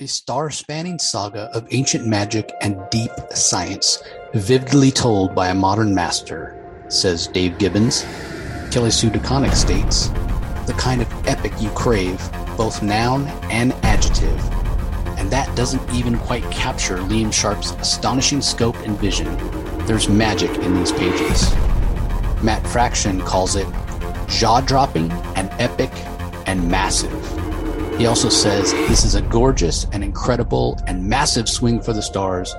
A star spanning saga of ancient magic and deep science, vividly told by a modern master, says Dave Gibbons. Kelly Sue DeConnick states, the kind of epic you crave, both noun and adjective. And that doesn't even quite capture Liam Sharp's astonishing scope and vision. There's magic in these pages. Matt Fraction calls it jaw dropping and epic and massive. He also says this is a gorgeous and incredible and massive swing for the stars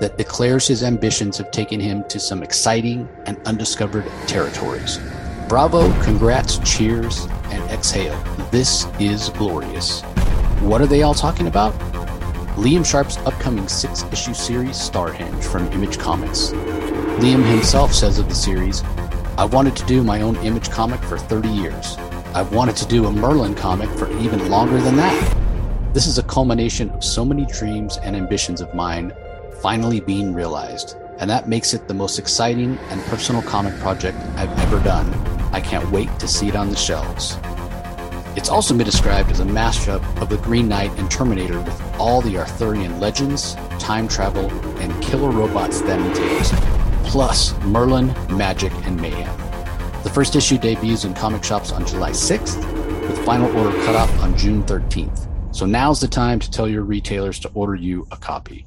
that declares his ambitions have taken him to some exciting and undiscovered territories. Bravo, congrats, cheers, and exhale. This is glorious. What are they all talking about? Liam Sharp's upcoming six issue series, Starhenge, from Image Comics. Liam himself says of the series, I wanted to do my own Image comic for 30 years. I've wanted to do a Merlin comic for even longer than that. This is a culmination of so many dreams and ambitions of mine finally being realized, and that makes it the most exciting and personal comic project I've ever done. I can't wait to see it on the shelves. It's also been described as a mashup of the Green Knight and Terminator with all the Arthurian legends, time travel, and killer robots that entails, plus Merlin, magic, and mayhem. The first issue debuts in comic shops on July 6th, with final order cutoff on June 13th. So now's the time to tell your retailers to order you a copy.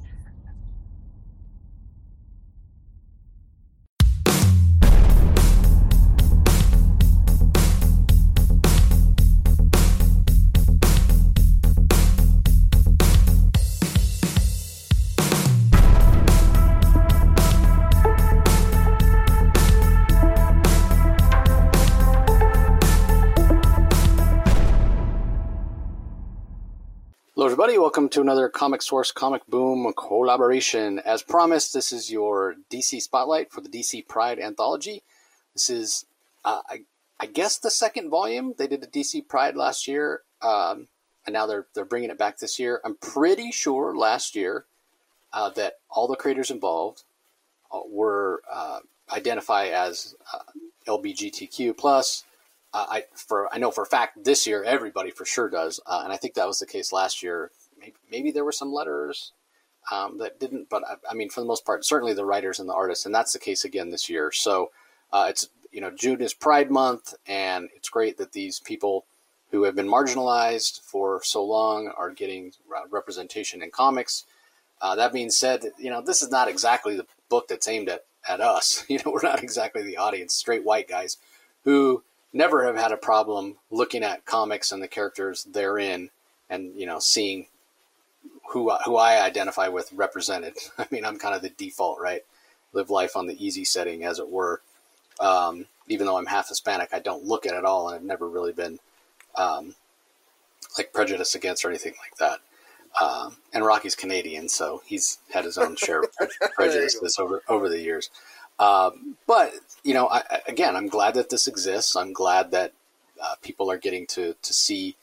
Everybody. Welcome to another Comic Source Comic Boom collaboration. As promised, this is your DC Spotlight for the DC Pride Anthology. This is, uh, I, I, guess, the second volume. They did the DC Pride last year, um, and now they're they're bringing it back this year. I'm pretty sure last year uh, that all the creators involved uh, were uh, identified as uh, LBGTQ plus uh, I for I know for a fact this year everybody for sure does, uh, and I think that was the case last year. Maybe, maybe there were some letters um, that didn't, but I, I, mean for the most part, certainly the writers and the artists, and that's the case again this year. So uh, it's you know June is Pride Month, and it's great that these people who have been marginalized for so long are getting uh, representation in comics. Uh, that being said, you know this is not exactly the book that's aimed at at us. You know we're not exactly the audience, straight white guys who never have had a problem looking at comics and the characters therein and you know seeing who who I identify with represented. I mean, I'm kind of the default, right? Live life on the easy setting, as it were. Um, even though I'm half Hispanic, I don't look at it at all, and I've never really been um, like prejudiced against or anything like that. Um, and Rocky's Canadian, so he's had his own share of prejudices over over the years. Um, but you know, I, again, I'm glad that this exists. I'm glad that uh, people are getting to to see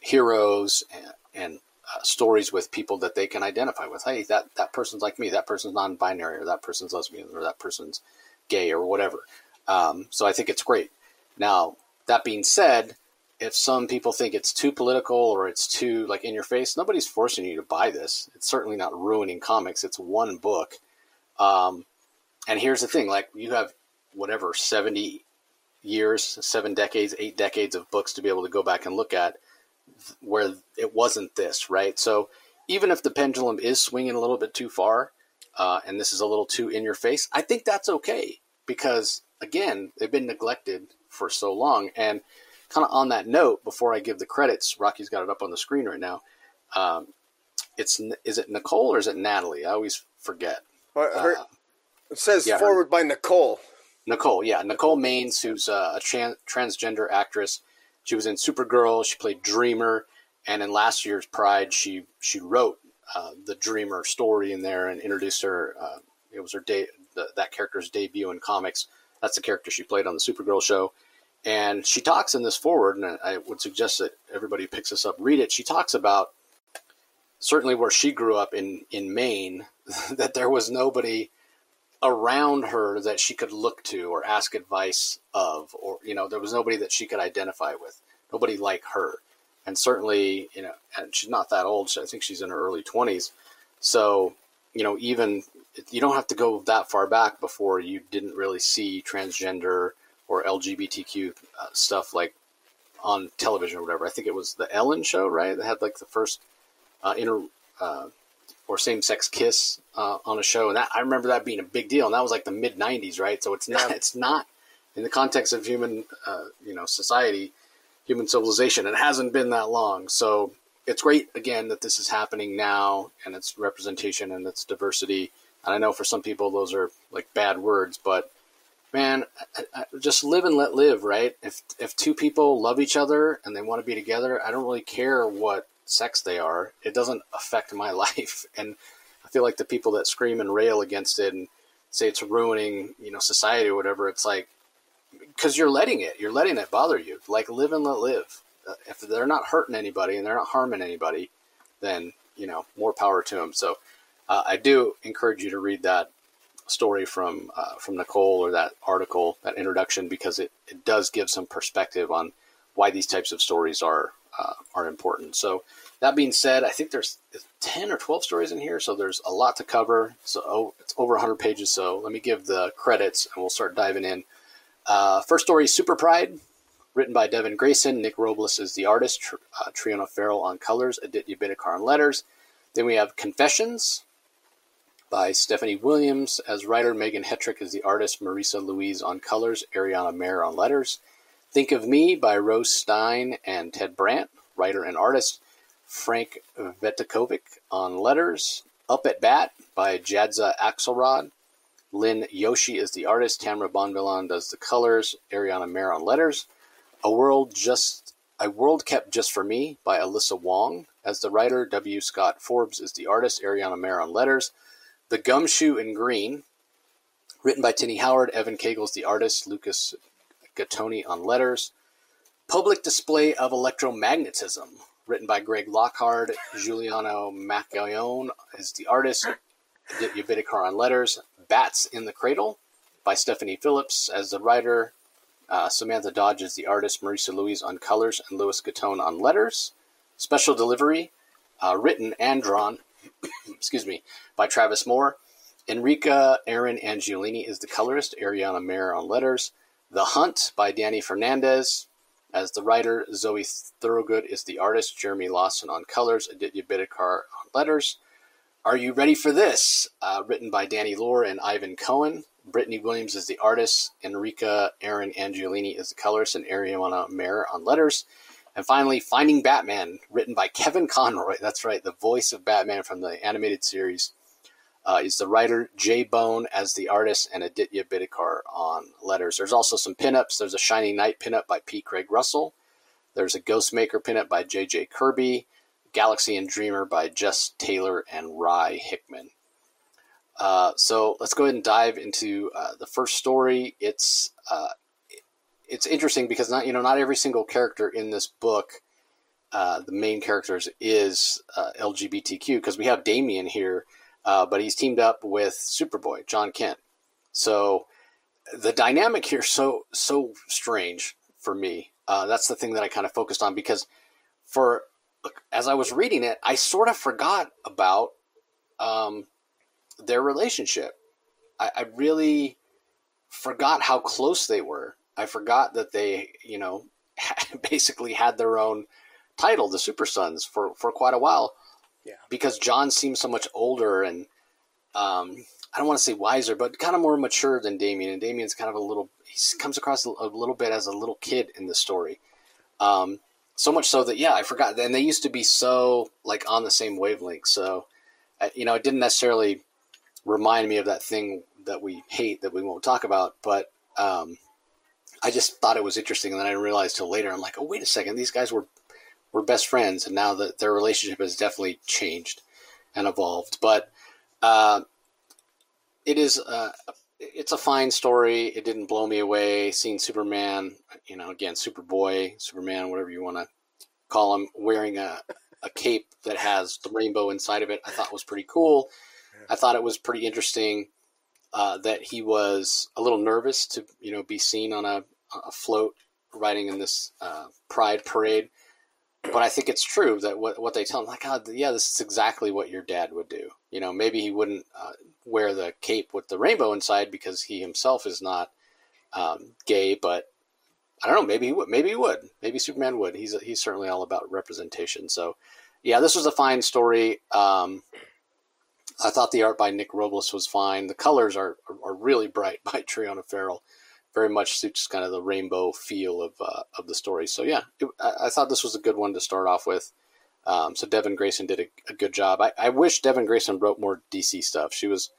heroes and, and uh, stories with people that they can identify with. Hey, that that person's like me. That person's non-binary, or that person's lesbian, or that person's gay, or whatever. Um, so I think it's great. Now, that being said, if some people think it's too political or it's too like in your face, nobody's forcing you to buy this. It's certainly not ruining comics. It's one book. Um, and here's the thing like you have whatever 70 years seven decades eight decades of books to be able to go back and look at where it wasn't this right? So even if the pendulum is swinging a little bit too far uh, and this is a little too in your face i think that's okay because again they've been neglected for so long. And kind of on that note before i give the credits rocky's got it up on the screen right now um, it's is it nicole or is it natalie? I always forget. Her, uh, it says yeah, foreword her, by Nicole. Nicole, yeah, Nicole Maines, who's a trans- transgender actress. She was in Supergirl. She played Dreamer, and in last year's Pride, she she wrote uh, the Dreamer story in there and introduced her. Uh, it was her day the, that character's debut in comics. That's the character she played on the Supergirl show, and she talks in this foreword. And I would suggest that everybody picks this up, read it. She talks about certainly where she grew up in in Maine, that there was nobody around her that she could look to or ask advice of, or, you know, there was nobody that she could identify with, nobody like her. and certainly you know, and she's not that old. I think she's in her early twenties. So you know, even you don't have to go that far back before you didn't really see transgender or LGBTQ uh, stuff like on television or whatever. I think it was the Ellen show, right? That had like the first uh, inter uh, or same sex kiss uh, on a show, and that I remember that being a big deal, and that was like the mid '90s, right? So it's not it's not in the context of human, uh, you know, society, human civilization. It hasn't been that long, so it's great again that this is happening now, and it's representation and it's diversity. And I know for some people those are like bad words, but man, I, I, just live and let live, right? If if two people love each other and they want to be together, I don't really care what sex they are. It doesn't affect my life, and I feel like the people that scream and rail against it and say it's ruining, you know, society or whatever. It's like because you're letting it, you're letting it bother you. Like live and let live. Uh, if they're not hurting anybody and they're not harming anybody, then you know more power to them. So uh, I do encourage you to read that story from uh, from Nicole or that article, that introduction, because it, it does give some perspective on why these types of stories are uh, are important. So that being said, I think there's ten or twelve stories in here, so there's a lot to cover. So oh, it's over 100 pages. So let me give the credits, and we'll start diving in. Uh, first story, Super Pride, written by Devin Grayson. Nick Robles is the artist. Tr- uh, Triona Farrell on colors. Aditya Bidikar on letters. Then we have Confessions, by Stephanie Williams as writer, Meghan Hetrick is the artist, Marissa Louise on colors, Ariana Maher on letters. Think of Me by Ro Stein and Ted Brandt, writer and artist, Frank Cvetkovic on letters. Up at Bat by Jadzia Axelrod. Lynne Yoshii is the artist, Tamra Bonvillain does the colors, Ariana Maher on letters. A World Just A World Kept Just for Me by Alyssa Wong as the writer, W. Scott Forbes is the artist, Ariana Maher on letters. The Gumshoe in Green, written by Tini Howard, Evan Kagels, the artist, Lucas Gattoni on letters. Public Display of Electromagnetism, written by Greg Lockard, Giuliano Macaione is the artist, Aditya on letters. Bats in the Cradle by Stephanie Phillips as the writer. Uh, Samantha Dodge is the artist, Marissa Louise on colors, and Louis Gattoni on letters. Special Delivery, uh, written and drawn excuse me, by Travis Moore. Enrica Eren Angiolini is the colorist, Ariana Maher on letters. The Hunt by Dani Fernandez. As the writer, Zoe Thorogood is the artist, Jeremy Lawson on colors, Aditya Bidikar on letters. Are You Ready for This? Uh, written by Danny Lore and Ivan Cohen. Brittany Williams is the artist, Enrica Eren Angiolini is the colorist, and Ariana Maher on letters. And finally, Finding Batman, written by Kevin Conroy. That's right, the voice of Batman from the animated series. Uh, is the writer J. Bone as the artist and Aditya Bidikar on letters. There's also some pinups. There's a Shining Knight pinup by P. Craig Russell. There's a Ghostmaker pinup by J.J. Kirby. Galaxy and Dreamer by Jess Taylor and Rye Hickman. Uh, so let's go ahead and dive into uh, the first story. It's uh, it's interesting because not you know not every single character in this book, uh, the main characters is uh, LGBTQ because we have Damian here, uh, but he's teamed up with Superboy Jon Kent. So the dynamic here so so strange for me. Uh, that's the thing that I kind of focused on because for as I was reading it, I sort of forgot about um, their relationship. I, I really forgot how close they were I forgot that they, you know, basically had their own title, the Super Sons, for, for quite a while. Yeah. Because Jon seems so much older and um, I don't want to say wiser, but kind of more mature than Damian. And Damian's kind of a little, he comes across a, little bit as a little kid in the story. Um, so much so that, yeah, I forgot. And they used to be so, like, on the same wavelength. So, you know, it didn't necessarily remind me of that thing that we hate that we won't talk about. But, um, I just thought it was interesting, and then I realized till later. I'm like, oh wait a second, these guys were were best friends, and now that their relationship has definitely changed and evolved. But uh, it is uh, it's a fine story. It didn't blow me away. Seeing Superman, you know, again, Superboy, Superman, whatever you want to call him, wearing a a cape that has the rainbow inside of it, I thought was pretty cool. I thought it was pretty interesting uh, that he was a little nervous to you know be seen on a, a float riding in this uh, pride parade. But I think it's true that what what they tell him, like, oh, yeah, this is exactly what your dad would do. You know, maybe he wouldn't uh, wear the cape with the rainbow inside because he himself is not um, gay, but I don't know. Maybe he would. Maybe he would. Maybe Superman would. He's he's certainly all about representation. So, yeah, this was a fine story. Um, I thought the art by Nick Robles was fine. The colors are are, really bright by Triona Farrell. Very much suits kind of the rainbow feel of uh, of the story. So yeah, it, I, I, thought this was a good one to start off with. Um, so Devin Grayson did a, a good job. I, I, wish Devin Grayson wrote more DC stuff. She was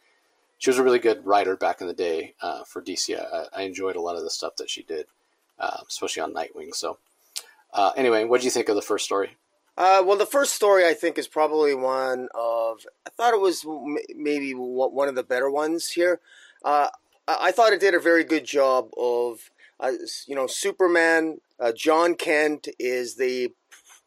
she was a really good writer back in the day uh, for DC. I, I, enjoyed a lot of the stuff that she did, uh, especially on Nightwing. So uh, anyway, what do you think of the first story? Uh, well, the first story I think is probably one of. I thought it was maybe one of the better ones here. Uh, I thought it did a very good job of, uh, you know, Superman. Uh, Jon Kent is the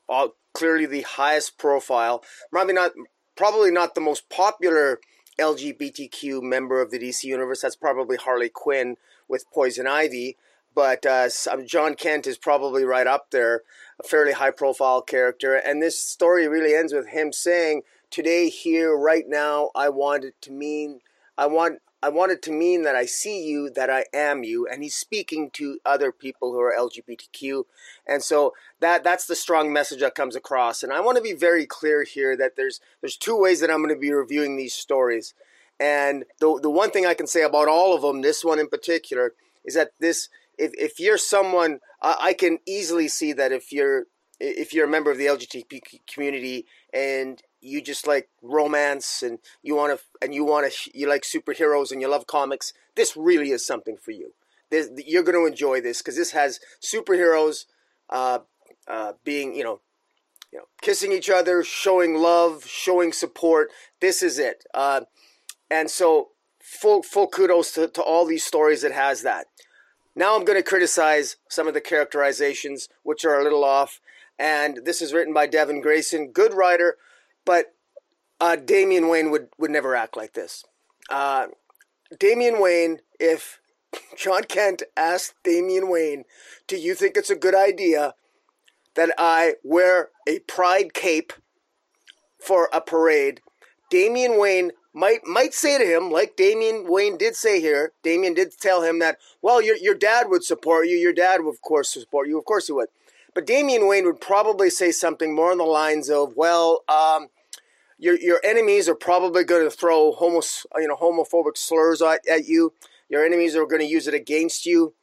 uh, clearly the highest profile. Probably not. Probably not the most popular LGBTQ member of the DC universe. That's probably Harley Quinn with Poison Ivy but uh, Jon Kent is probably right up there, a fairly high profile character. And this story really ends with him saying, "Today, here, right now, I want it to mean, I want." I want it to mean that I see you, that I am you, and he's speaking to other people who are LGBTQ, and so that that's the strong message that comes across. And I want to be very clear here that there's there's two ways that I'm going to be reviewing these stories, and the the one thing I can say about all of them, this one in particular, is that this if if you're someone, I, I can easily see that if you're if you're a member of the LGBT community and you just like romance and you want to and you want to you like superheroes and you love comics, this really is something for you. This, you're going to enjoy this because this has superheroes uh, uh, being you know you know kissing each other, showing love, showing support. This is it. Uh, and so full full kudos to, to all these stories that has that. Now I'm going to criticize some of the characterizations, which are a little off. And this is written by Devin Grayson, good writer, but uh, Damian Wayne would, would never act like this. Uh, Damian Wayne, if Jon Kent asked Damian Wayne, do you think it's a good idea that I wear a pride cape for a parade? Damian Wayne might might say to him, like Damian Wayne did say here, Damian did tell him that, well, your your dad would support you, your dad would of course support you, of course he would. But Damian Wayne would probably say something more on the lines of, well, um, your your enemies are probably going to throw homos, you know, homophobic slurs at, at you. Your enemies are going to use it against you.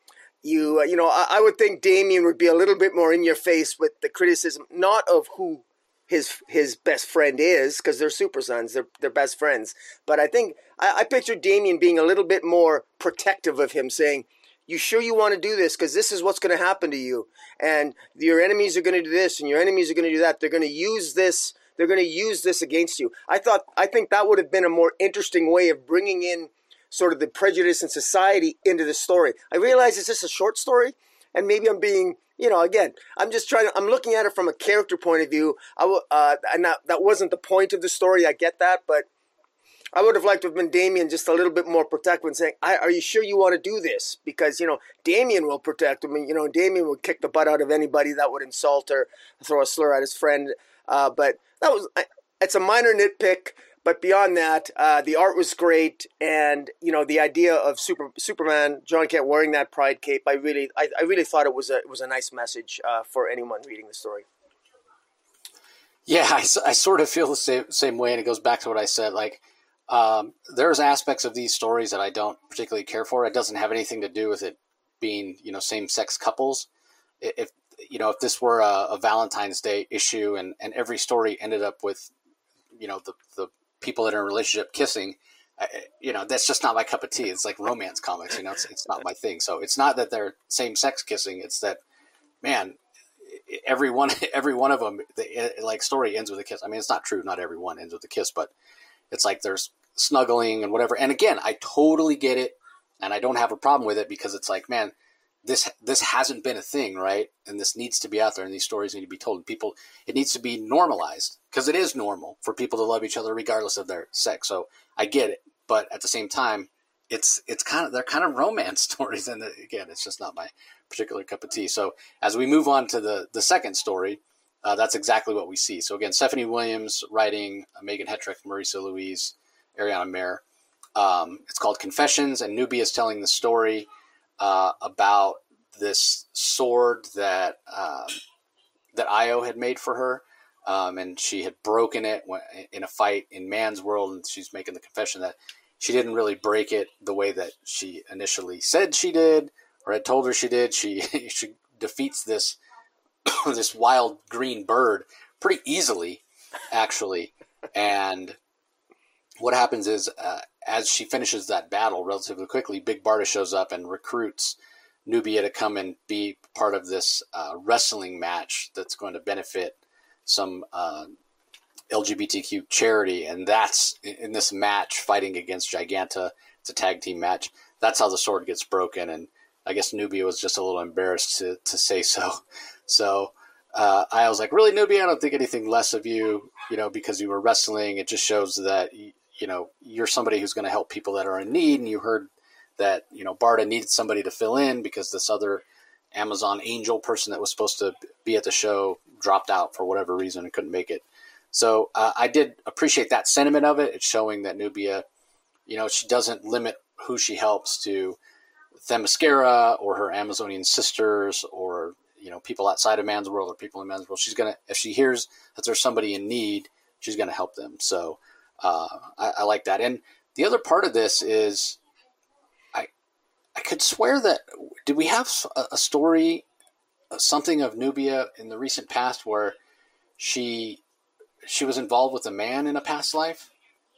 You, uh, you know, I, I would think Damian would be a little bit more in your face with the criticism, not of who his his best friend is because they're super sons. They're they're best friends. But I think I, I picture Damian being a little bit more protective of him, saying, "You sure you want to do this? Because this is what's going to happen to you, and your enemies are going to do this, and your enemies are going to do that. They're going to use this. They're going to use this against you." I thought I think that would have been a more interesting way of bringing in sort of the prejudice in society into the story. I realize it's just a short story, and maybe I'm being you know, again, I'm just trying to, I'm looking at it from a character point of view. I will, uh, and that, that wasn't the point of the story. I get that, but I would have liked to have been Damian just a little bit more protective and saying, "Are you sure you want to do this?" Because you know Damian will protect him. You know Damian would kick the butt out of anybody that would insult or throw a slur at his friend. Uh, but that was it's a minor nitpick. But beyond that, uh, the art was great, and you know the idea of Super Superman, Jon Kent wearing that pride cape. I really, I, I really thought it was a it was a nice message uh, for anyone reading the story. Yeah, I, I sort of feel the same same way, and it goes back to what I said. Like, um, there's aspects of these stories that I don't particularly care for. It doesn't have anything to do with it being you know same sex couples. If you know if this were a, a Valentine's Day issue, and and every story ended up with you know the the people that are in a relationship kissing, you know, that's just not my cup of tea. It's like romance comics, you know, it's, it's not my thing. So it's not that they're same sex kissing. It's that, man, every one, every one of them, the, like story ends with a kiss. I mean, it's not true. Not every one ends with a kiss, but it's like there's snuggling and whatever. And again, I totally get it. And I don't have a problem with it because it's like, man, this this hasn't been a thing, right? And this needs to be out there, and these stories need to be told. And people, it needs to be normalized because it is normal for people to love each other regardless of their sex. So I get it, but at the same time, it's it's kind of they're kind of romance stories, and again, it's just not my particular cup of tea. So as we move on to the the second story, uh, that's exactly what we see. So again, Stephanie Williams writing, uh, Meghan Hetrick, Marissa Louise, Ariana Maher. Um, it's called Confessions, and Nubia is telling the story uh, about this sword that um, that Io had made for her, um, and she had broken it in a fight in Man's World, and she's making the confession that she didn't really break it the way that she initially said she did, or had told her she did. She she defeats this this wild green bird pretty easily, actually, and what happens is uh, as she finishes that battle relatively quickly, Big Barda shows up and recruits Nubia to come and be part of this uh, wrestling match that's going to benefit some uh, LGBTQ charity, and that's in this match fighting against Giganta. It's a tag team match. That's how the sword gets broken, and I guess Nubia was just a little embarrassed to, to say so. So uh, I was like, really, Nubia, I don't think anything less of you, you know, because you were wrestling. It just shows that you know you're somebody who's going to help people that are in need, and you heard that you know Barda needed somebody to fill in because this other Amazon angel person that was supposed to be at the show dropped out for whatever reason and couldn't make it. So uh, I did appreciate that sentiment of it. It's showing that Nubia, you know, she doesn't limit who she helps to Themyscira or her Amazonian sisters or you know people outside of man's world or people in man's world. She's gonna if she hears that there's somebody in need, she's gonna help them. So uh, I, I like that. And the other part of this is I I could swear that did we have a, story, uh, something of Nubia in the recent past where she she was involved with a man in a past life?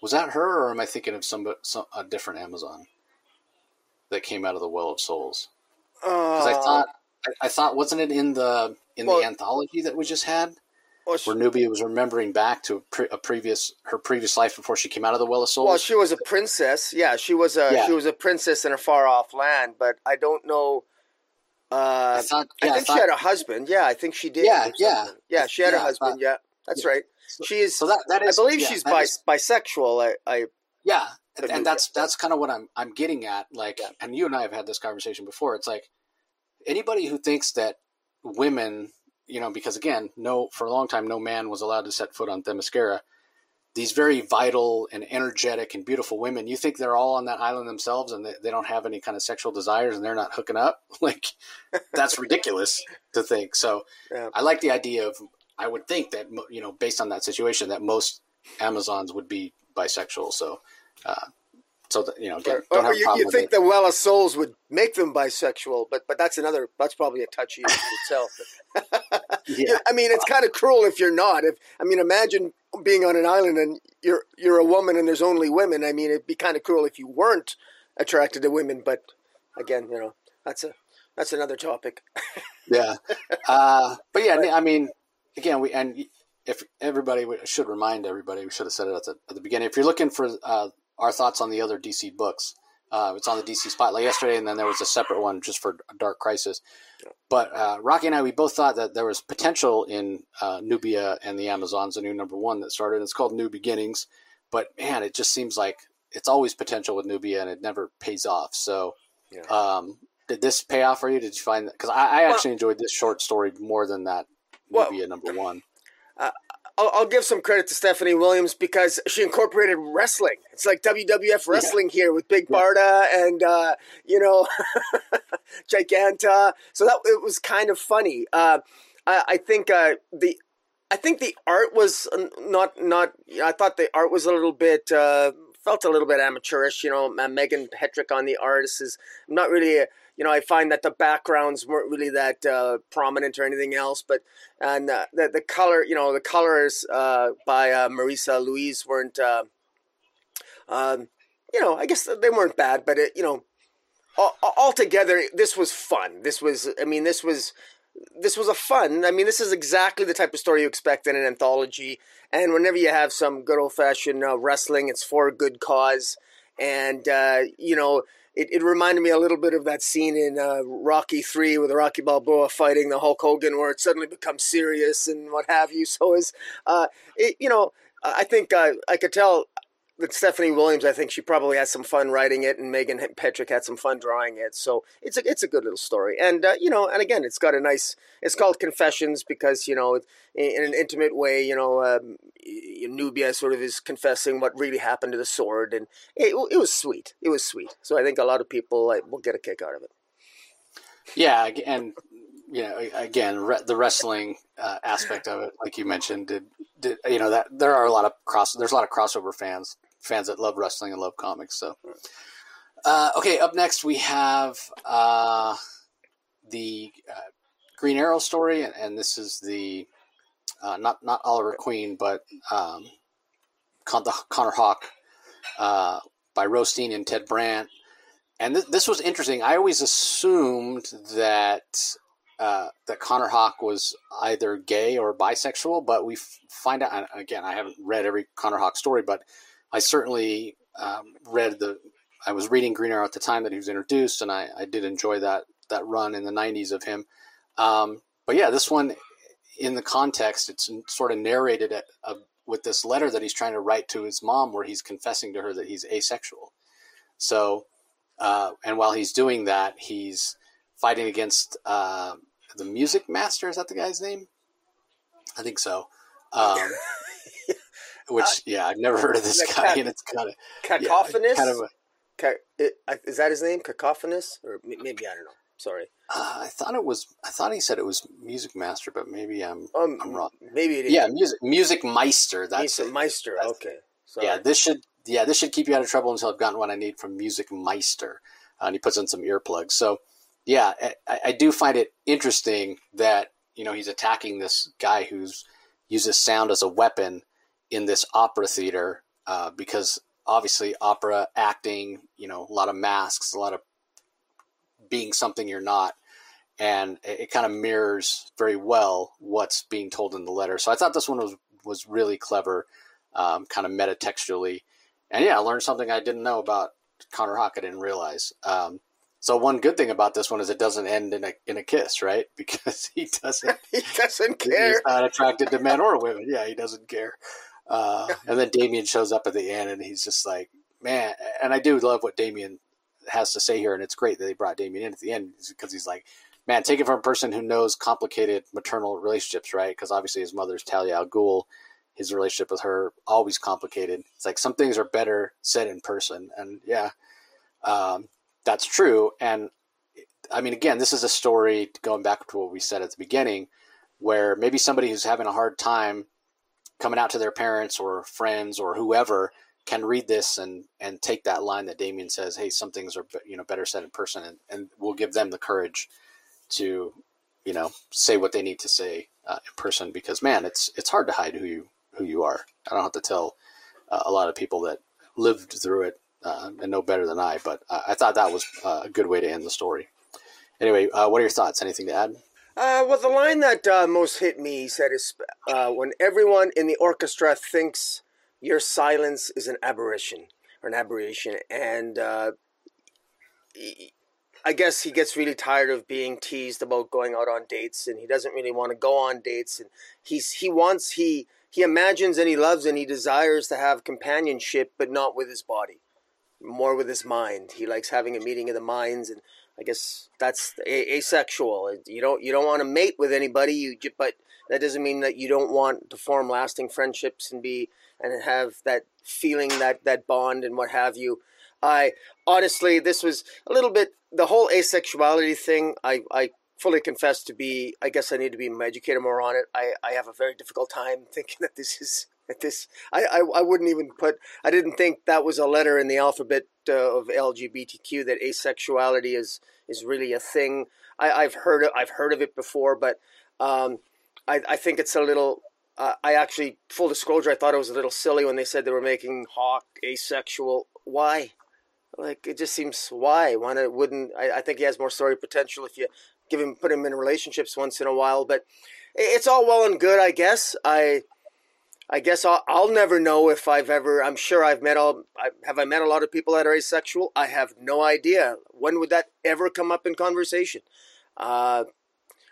Was that her, or am I thinking of some, some a different Amazon that came out of the Well of Souls? Because uh, I thought I, I, thought wasn't it in the in well, the anthology that we just had? Well, she, where Nubia was remembering back to a, pre, a, previous her previous life before she came out of the Well of Souls. Well, she was a princess. Yeah, she was a yeah. she was a princess in a far off land, but I don't know. Uh, I, thought, yeah, I think I thought, she had a husband. Yeah, I think she did. Yeah, yeah, yeah. She had yeah, a husband. Thought, yeah, that's right. She is. So that, that is. I believe she's is, bisexual. I. I yeah, and, and that's that's kind of what I'm I'm getting at. Like, and you and I have had this conversation before. It's like anybody who thinks that women you know, because again, no, for a long time, no man was allowed to set foot on Themyscira. These very vital and energetic and beautiful women, you think they're all on that island themselves and they, they don't have any kind of sexual desires and they're not hooking up? Like, that's ridiculous to think. So yeah. I like the idea of, I would think that, you know, based on that situation, that most Amazons would be bisexual. So, uh, so that, you know, again, or, or you, you think the Well of Souls would make them bisexual, but but that's another. That's probably a touchy issue itself. yeah. I mean, it's kind of cruel if you're not. If I mean, imagine being on an island and you're you're a woman and there's only women. I mean, it'd be kind of cruel if you weren't attracted to women. But again, you know, that's a that's another topic. yeah, uh, but yeah, I mean, again, we and if everybody we should remind everybody, we should have said it at the, at the beginning. If you're looking for uh, our thoughts on the other DC books. Uh, it's on the DC Spotlight yesterday, and then there was a separate one just for Dark Crisis. But uh, Rocky and I, we both thought that there was potential in uh, Nubia and the Amazons, a new number one that started. It's called New Beginnings, but man, it just seems like it's always potential with Nubia, and it never pays off. So, yeah. um, did this pay off for you? Did you find that? Because I, I, actually well, enjoyed this short story more than that Nubia well, number one. Uh, I'll, I'll, give some credit to Stephanie Williams because she incorporated wrestling. It's like WWF wrestling yeah. here with Big yeah. Barda and uh, you know Giganta. So that it was kind of funny. Uh, I, I, think uh, the I think the art was not not. I thought the art was a little bit uh, felt a little bit amateurish. You know, Meghan Hetrick on the artist is I'm not really. A, you know, I find that the backgrounds weren't really that uh, prominent or anything else, but and uh, the the color, you know, the colors uh, by uh, Marissa Louise weren't, uh, um, you know, I guess they weren't bad, but it, you know, all, altogether, this was fun. This was, I mean, this was. This was a fun. I mean, this is exactly the type of story you expect in an anthology. And whenever you have some good old fashioned uh, wrestling, it's for a good cause. And you know, it, it reminded me a little bit of that scene in uh, Rocky Three with Rocky Balboa fighting the Hulk Hogan, where it suddenly becomes serious and what have you. So is uh, it, you know, I think I could tell that Stephanie Williams, I think she probably had some fun writing it, and Megan Petrik had some fun drawing it. So it's a it's a good little story, and uh, you know, and again, it's got a nice. It's called Confessions because you know, in, an intimate way, you know, um, Nubia sort of is confessing what really happened to the sword, and it, it was sweet. It was sweet. So I think a lot of people like, will get a kick out of it. Yeah, and know, again, re- the wrestling uh, aspect of it, like you mentioned, did, did you know that there are a lot of cross there's a lot of crossover fans fans that love wrestling and love comics. So, uh, okay, up next we have uh, the uh, Green Arrow story, and, and this is the uh, not not Oliver Queen, but um, Con- the Connor Hawke uh, by Rothstein and Ted Brandt. And th- this was interesting. I always assumed that uh, that Connor Hawke was either gay or bisexual, but we find out. Again, I haven't read every Connor Hawke story, but I certainly um, read the. I was reading Green Arrow at the time that he was introduced, and I, I did enjoy that that run in the '90s of him. Um, but yeah, this one, in the context, it's sort of narrated at, uh, with this letter that he's trying to write to his mom, where he's confessing to her that he's asexual. So, uh, and while he's doing that, he's fighting against uh, the Music Master. Is that the guy's name? I think so. Um, which, uh, yeah, I've never heard of this guy, cat, and it's kind of cacophonous. Yeah, kind of a, is that his name? Cacophonous, or maybe I don't know. Sorry. Uh, I thought it was. I thought he said it was Music Master, but maybe I'm. Um, I'm wrong. Maybe it is. Yeah, music Music Meister. That's music Meister. That's, okay. Sorry. Yeah, this should. Yeah, this should keep you out of trouble until I've gotten what I need from Music Meister. Uh, and he puts in some earplugs. So yeah, I, I, do find it interesting that you know he's attacking this guy who's uses sound as a weapon in this opera theater uh, because obviously opera acting, you know, a lot of masks, a lot of being something you're not, and it, it kind of mirrors very well what's being told in the letter. So I thought this one was was really clever, um, kind of metatextually, and yeah, I learned something I didn't know about Connor Hawke. I didn't realize. Um, so one good thing about this one is it doesn't end in a in a kiss, right? Because he doesn't he doesn't care. He's not attracted to men or women. Yeah, he doesn't care. Uh, and then Damian shows up at the end, and he's just like, man. And I do love what Damian has to say here, and it's great that they brought Damian in at the end because he's like, man, take it from a person who knows complicated maternal relationships, right? Because obviously his mother's Talia al Ghul. His relationship with her always complicated. It's like some things are better said in person, and yeah. Um, that's true. And I mean, again, this is a story going back to what we said at the beginning, where maybe somebody who's having a hard time coming out to their parents or friends or whoever can read this and and take that line that Damian says, "Hey, some things are you know better said in person," and, and we'll give them the courage to you know say what they need to say uh, in person because man, it's it's hard to hide who you who you are. I don't have to tell uh, a lot of people that lived through it uh, and know better than I. But uh, I thought that was uh, a good way to end the story. Anyway, uh, what are your thoughts? Anything to add? Uh, well, the line that most hit me, said, is when everyone in the orchestra thinks your silence is an aberration or an aberration, and I guess he gets really tired of being teased about going out on dates, and he doesn't really want to go on dates, and he's he wants he he imagines and he loves and he desires to have companionship, but not with his body more with his mind. He likes having a meeting of the minds, and I guess that's asexual. You don't you don't want to mate with anybody, you but that doesn't mean that you don't want to form lasting friendships and be and have that feeling that that bond and what have you. I honestly, this was a little bit the whole asexuality thing. I I fully confess to be. I guess I need to be educated more on it. I I have a very difficult time thinking that this is at this I, I, I wouldn't even put i didn't think that was a letter in the alphabet uh, of lgbtq that asexuality is is really a thing. I, i've heard of, i've heard of it before but um, I, I think it's a little uh, i actually full disclosure i thought it was a little silly when they said they were making Hawke asexual. Why? Like it just seems why? Why not, wouldn't I, I think he has more story potential if you give him put him in relationships once in a while but it's all well and good i guess. I I guess I'll, I'll, never know if I've ever. I'm sure I've met all. I, have I met a lot of people that are asexual? I have no idea. When would that ever come up in conversation? Uh,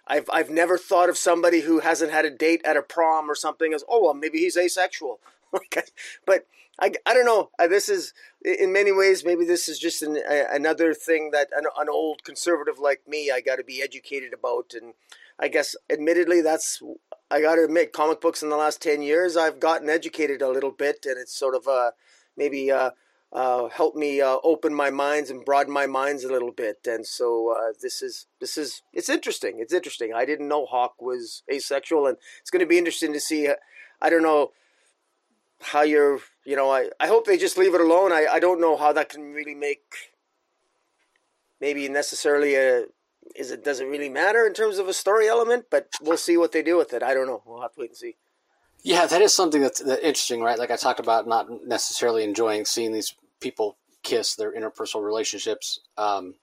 I've I've never thought of somebody who hasn't had a date at a prom or something as oh well maybe he's asexual. but I, I don't know. This is in many ways maybe this is just an, a, another thing that an, an old conservative like me I got to be educated about, and I guess admittedly that's I got to admit comic books in the last ten years I've gotten educated a little bit, and it's sort of uh, maybe uh, uh, helped me uh, open my minds and broaden my minds a little bit. And so uh, this is this is it's interesting. It's interesting. I didn't know Hawke was asexual, and it's going to be interesting to see. Uh, I don't know how you're. You know, I, I hope they just leave it alone. I, I don't know how that can really make maybe necessarily a is it does it really matter in terms of a story element, but we'll see what they do with it. I don't know. We'll have to wait and see. Yeah, that is something that's, interesting, right? Like I talked about, not necessarily enjoying seeing these people kiss their interpersonal relationships. Um,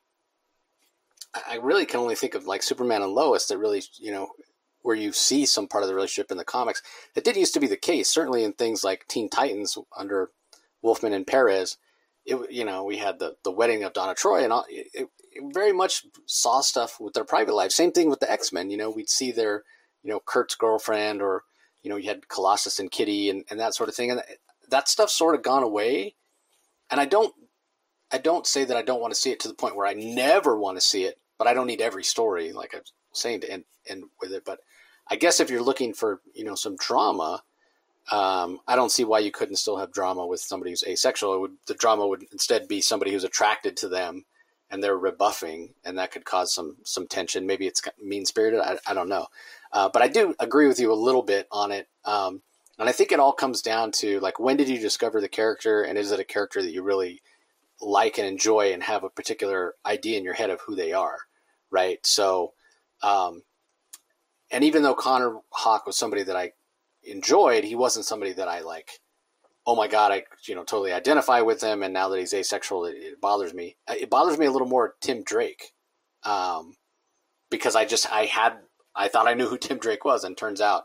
I really can only think of like Superman and Lois that really, you know, where you see some part of the relationship in the comics. It did used to be the case, certainly in things like Teen Titans under Wolfman and Perez. It, you know, we had the, the wedding of Donna Troy and all, it, it very much saw stuff with their private life. Same thing with the X Men. You know, we'd see their, you know, Kurt's girlfriend or, you know, you had Colossus and Kitty and, and that sort of thing. And that stuff's sort of gone away and I don't I don't say that I don't want to see it to the point where I never want to see it, but I don't need every story like I'm saying to end, end with it. But I guess if you're looking for you know some drama, um, I don't see why you couldn't still have drama with somebody who's asexual. Would the drama would instead be somebody who's attracted to them and they're rebuffing, and that could cause some some tension. Maybe it's mean spirited. I, I don't know, uh, but I do agree with you a little bit on it. Um, and I think it all comes down to like when did you discover the character and is it a character that you really like and enjoy and have a particular idea in your head of who they are, right? So, um, and even though Connor Hawke was somebody that I enjoyed, he wasn't somebody that I like. Oh my god, I you know totally identify with him, and now that he's asexual, it, it bothers me. It bothers me a little more Tim Drake, um, because I just I had I thought I knew who Tim Drake was, and turns out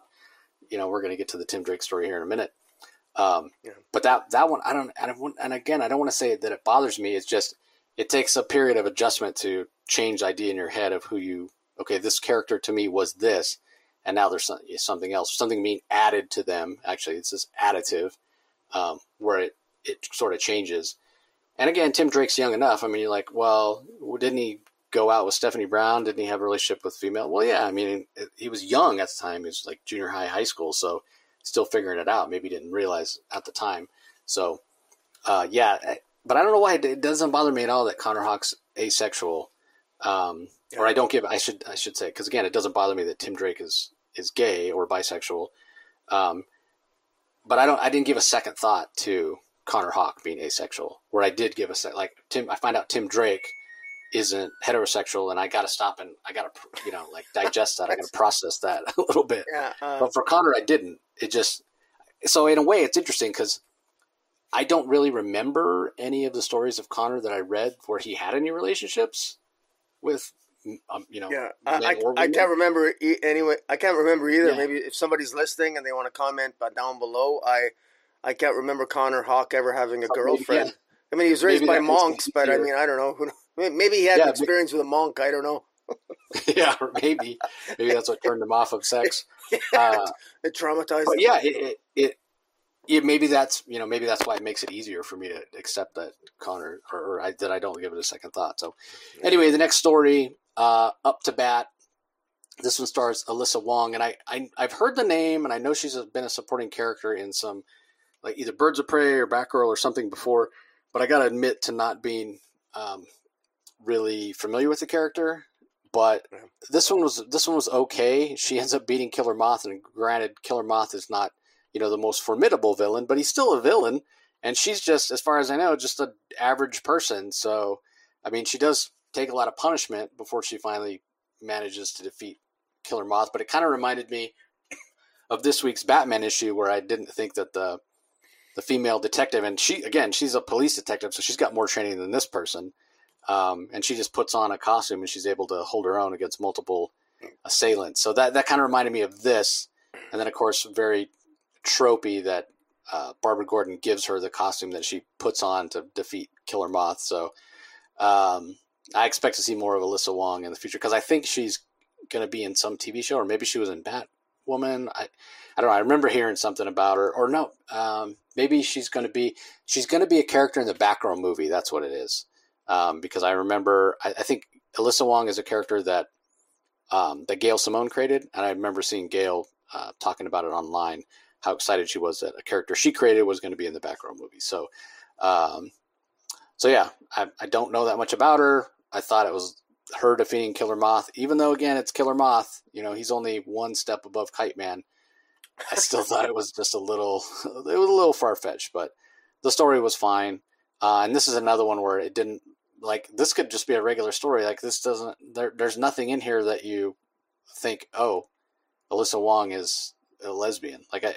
you know, we're going to get to the Tim Drake story here in a minute. Um, yeah. But that that one, I don't, I don't, and again, I don't want to say that it bothers me. It's just it takes a period of adjustment to change the idea in your head of who you. Okay, this character to me was this, and now there's something else, something being added to them. Actually, it's this additive um, where it it sort of changes. And again, Tim Drake's young enough. I mean, you're like, well, didn't he go out with Stephanie Brown? Didn't he have a relationship with female? Well, yeah. I mean, he was young at the time. He was like junior high, high school, so still figuring it out. Maybe he didn't realize at the time. So, uh, yeah. Eh, but I don't know why it doesn't bother me at all that Connor Hawke's asexual, um, yeah. or I don't give. I should I should say because again, it doesn't bother me that Tim Drake is is gay or bisexual. Um, but I don't. I didn't give a second thought to Connor Hawke being asexual. Where I did give a sec, like Tim. I find out Tim Drake isn't heterosexual and I got to stop and I got to, you know, like digest that. I got to process that a little bit. Yeah, uh, but for Connor, I didn't. It just, so in a way, it's interesting because I don't really remember any of the stories of Connor that I read where he had any relationships with, um, you know, yeah. I, I, can't remember e- anyway. I can't remember either. Yeah. Maybe if somebody's listening and they want to comment but down below, I, I can't remember Connor Hawke ever having a girlfriend. Yeah. I mean, he was raised maybe by monks, but I mean, I don't know. Maybe he had yeah, experience with a monk. I don't know. yeah, maybe. Maybe that's what turned him off of sex. uh, it traumatized. But yeah, it, it, it, maybe that's you know maybe that's why it makes it easier for me to accept that Connor or, or I, that I don't give it a second thought. So anyway, the next story, uh, up to bat. This one stars Alyssa Wong, and I, I I've heard the name, and I know she's been a supporting character in some like either Birds of Prey or Batgirl or something before. But I got to admit to not being um, really familiar with the character, but this one was this one was okay. She ends up beating Killer Moth, and granted, Killer Moth is not you know the most formidable villain, but he's still a villain, and she's just, as far as I know, just an average person. So, I mean, she does take a lot of punishment before she finally manages to defeat Killer Moth. But it kind of reminded me of this week's Batman issue, where I didn't think that the the female detective, and she again, she's a police detective, so she's got more training than this person. Um, and she just puts on a costume and she's able to hold her own against multiple assailants. So that that kind of reminded me of this, and then of course very tropey that uh, Barbara Gordon gives her the costume that she puts on to defeat Killer Moth. So um, I expect to see more of Alyssa Wong in the future because I think she's going to be in some TV show, or maybe she was in Bat woman. I I don't know. I remember hearing something about her, or no, um, maybe she's going to be she's going to be a character in the Batgirl movie. That's what it is. Um, because I remember, I, I, think Alyssa Wong is a character that um, that Gail Simone created, and I remember seeing Gail uh, talking about it online. How excited she was that a character she created was going to be in the Batgirl movie. So, um, so yeah, I, I don't know that much about her. I thought it was her defeating Killer Moth, even though again it's Killer Moth. You know, he's only one step above Kite Man. I still thought it was just a little, it was a little far fetched, but the story was fine. Uh, and this is another one where it didn't like this could just be a regular story. Like this doesn't there. There's nothing in here that you think, oh, Alyssa Wong is a lesbian. Like I,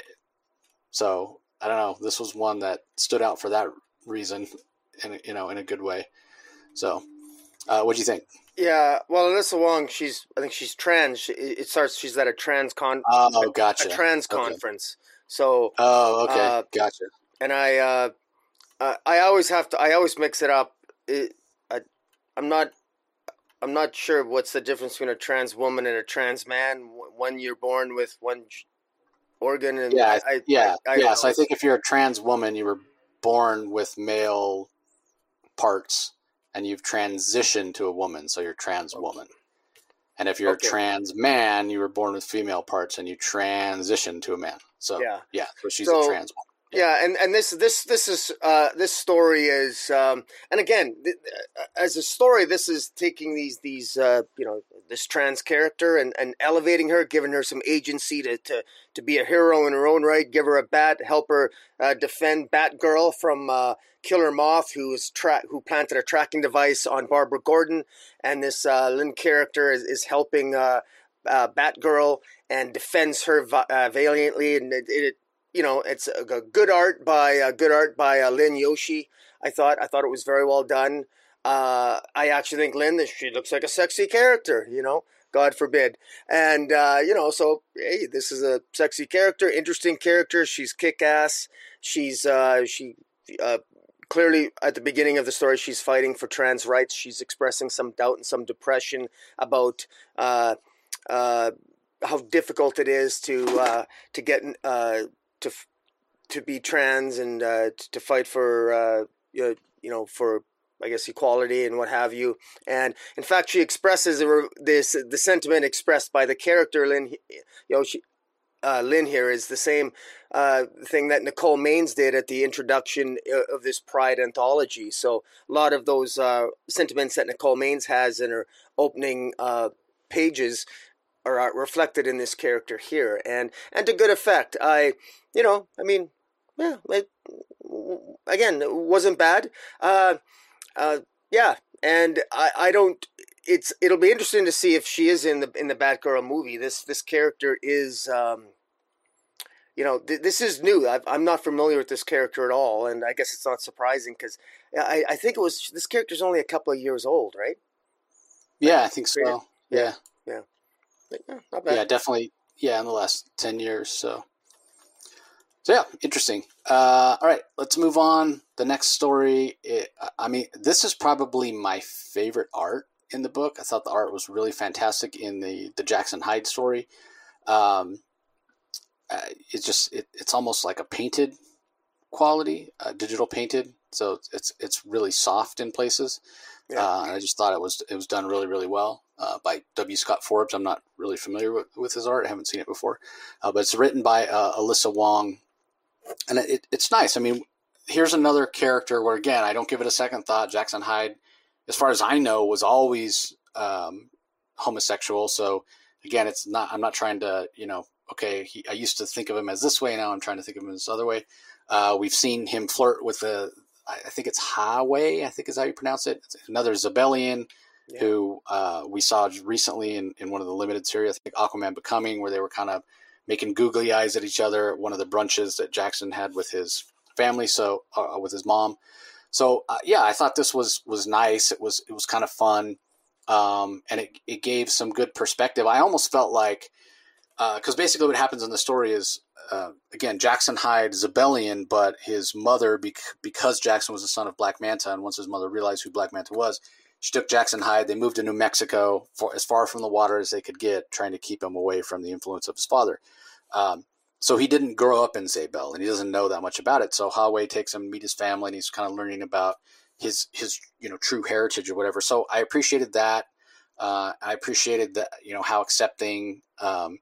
so I don't know. This was one that stood out for that reason, and you know in a good way. So, uh, what do you think? Yeah, well, Alyssa Wong, she's I think she's trans. It starts she's at a trans con. Oh, gotcha. A trans okay. conference. So. Oh, okay, uh, gotcha. And I, uh, I always have to. I always mix it up. It, I, I'm not. I'm not sure what's the difference between a trans woman and a trans man. When you're born with one organ, and yeah, I, yeah, I, I yeah. So I think if you're a trans woman, you were born with male parts and you've transitioned to a woman, so you're trans woman. And if you're okay. a trans man, you were born with female parts and you transition to a man. So yeah, yeah so she's so, a trans woman. Yeah. yeah, and and this this this is uh, this story is um, and again th- uh, as a story, this is taking these these uh, you know this trans character and, and elevating her, giving her some agency to, to to be a hero in her own right, give her a bat, help her uh, defend Batgirl from uh, Killer Moth, who is tra- who planted a tracking device on Barbara Gordon, and this uh, Lynn character is, is helping uh, uh, Batgirl and defends her uh, valiantly. And it, it, you know, it's a, good art by good art by Lynne Yoshii. I thought I thought it was very well done. I actually think Lynn, she looks like a sexy character. You know. God forbid. And uh, you know, so hey, this is a sexy character, interesting character. She's kick ass. She's uh, she uh, clearly at the beginning of the story she's fighting for trans rights she's expressing some doubt and some depression about uh, uh, how difficult it is to uh, to get uh, to to be trans and uh, to fight for uh, you know for I guess equality and what have you. And in fact, she expresses this the sentiment expressed by the character Lynn. She uh, Lynn here is the same uh, thing that Nicole Maines did at the introduction uh, of this Pride anthology. So a lot of those uh, sentiments that Nicole Maines has in her opening uh, pages are reflected in this character here, and and to good effect. I, you know, I mean, yeah, it, again, it wasn't bad. Uh, yeah, and I, I don't it's it'll be interesting to see if she is in the in the Batgirl movie. This this character is, um, you know, th- this is new. i am not familiar with this character at all, and I guess it's not surprising because I, I think it was this character's only a couple of years old, right? Yeah, I think so. Yeah, yeah, yeah, yeah definitely. Yeah, in the last ten years. So, so yeah, interesting. Uh, all right, let's move on. The next story. It, I mean, this is probably my favorite art in the book. I thought the art was really fantastic in the the Jackson Hyde story. Um, uh, it's just it, it's almost like a painted quality, uh, digital painted. So it's it's really soft in places. Yeah. Uh, and I just thought it was it was done really really well uh, by W. Scott Forbes. I'm not really familiar with, with his art. I haven't seen it before, uh, but it's written by uh, Alyssa Wong, and it, it's nice. I mean, here's another character where again I don't give it a second thought. Jackson Hyde as far as I know, was always um, homosexual. So again, it's not. I'm not trying to, you know, okay. He, I used to think of him as this way. Now I'm trying to think of him as this other way. Uh, we've seen him flirt with the. I think it's Highway. I think is how you pronounce it. It's another Xebelian. Yeah. Who uh, we saw recently in, in one of the limited series, I think Aquaman Becoming, where they were kind of making googly eyes at each other at one of the brunches that Jackson had with his family, so uh, with his mom. So uh, yeah, I thought this was was nice. It was it was kind of fun, um, and it it gave some good perspective. I almost felt like because uh, basically what happens in the story is uh, again Jackson Hyde is a Xebelian, but his mother bec- because Jackson was the son of Black Manta, and once his mother realized who Black Manta was, she took Jackson Hyde. They moved to New Mexico, for, as far from the water as they could get, trying to keep him away from the influence of his father. Um, so he didn't grow up in Xebel, and he doesn't know that much about it. So Haway takes him to meet his family, and he's kind of learning about his his you know true heritage or whatever. So I appreciated that. Uh, I appreciated that you know how accepting um,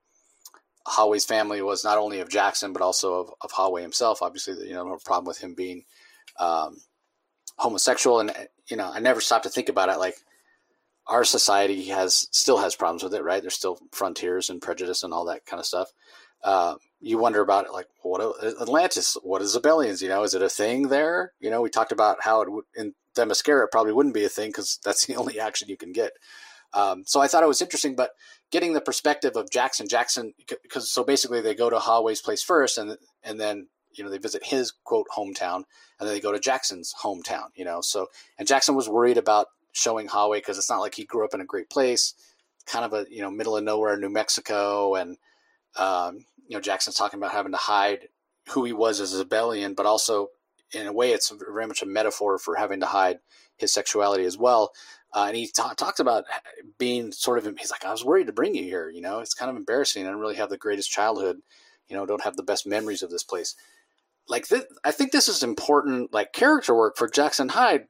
family was not only of Jackson but also of, of himself. Obviously, you know, no problem with him being um, homosexual, and you know, I never stopped to think about it. Like our society has still has problems with it, right? There's still frontiers and prejudice and all that kind of stuff. Uh, you wonder about it, like what Atlantis? What is Xebelians? You know, is it a thing there? You know, we talked about how it would in Themyscira it probably wouldn't be a thing because that's the only action you can get. Um, so I thought it was interesting, but getting the perspective of Jackson, Jackson, because so basically they go to Haway's place first, and and then you know they visit his quote hometown, and then they go to Jackson's hometown. You know, so and Jackson was worried about showing Haway because it's not like he grew up in a great place, kind of a you know middle of nowhere, New Mexico, and um, you know Jackson's talking about having to hide who he was as a Xebelian, but also in a way it's very much a metaphor for having to hide his sexuality as well. Uh, and he talks about being sort of, he's like, I was worried to bring you here. You know, it's kind of embarrassing. I don't really have the greatest childhood, you know, don't have the best memories of this place. Like, th- I think this is important, like character work for Jackson Hyde.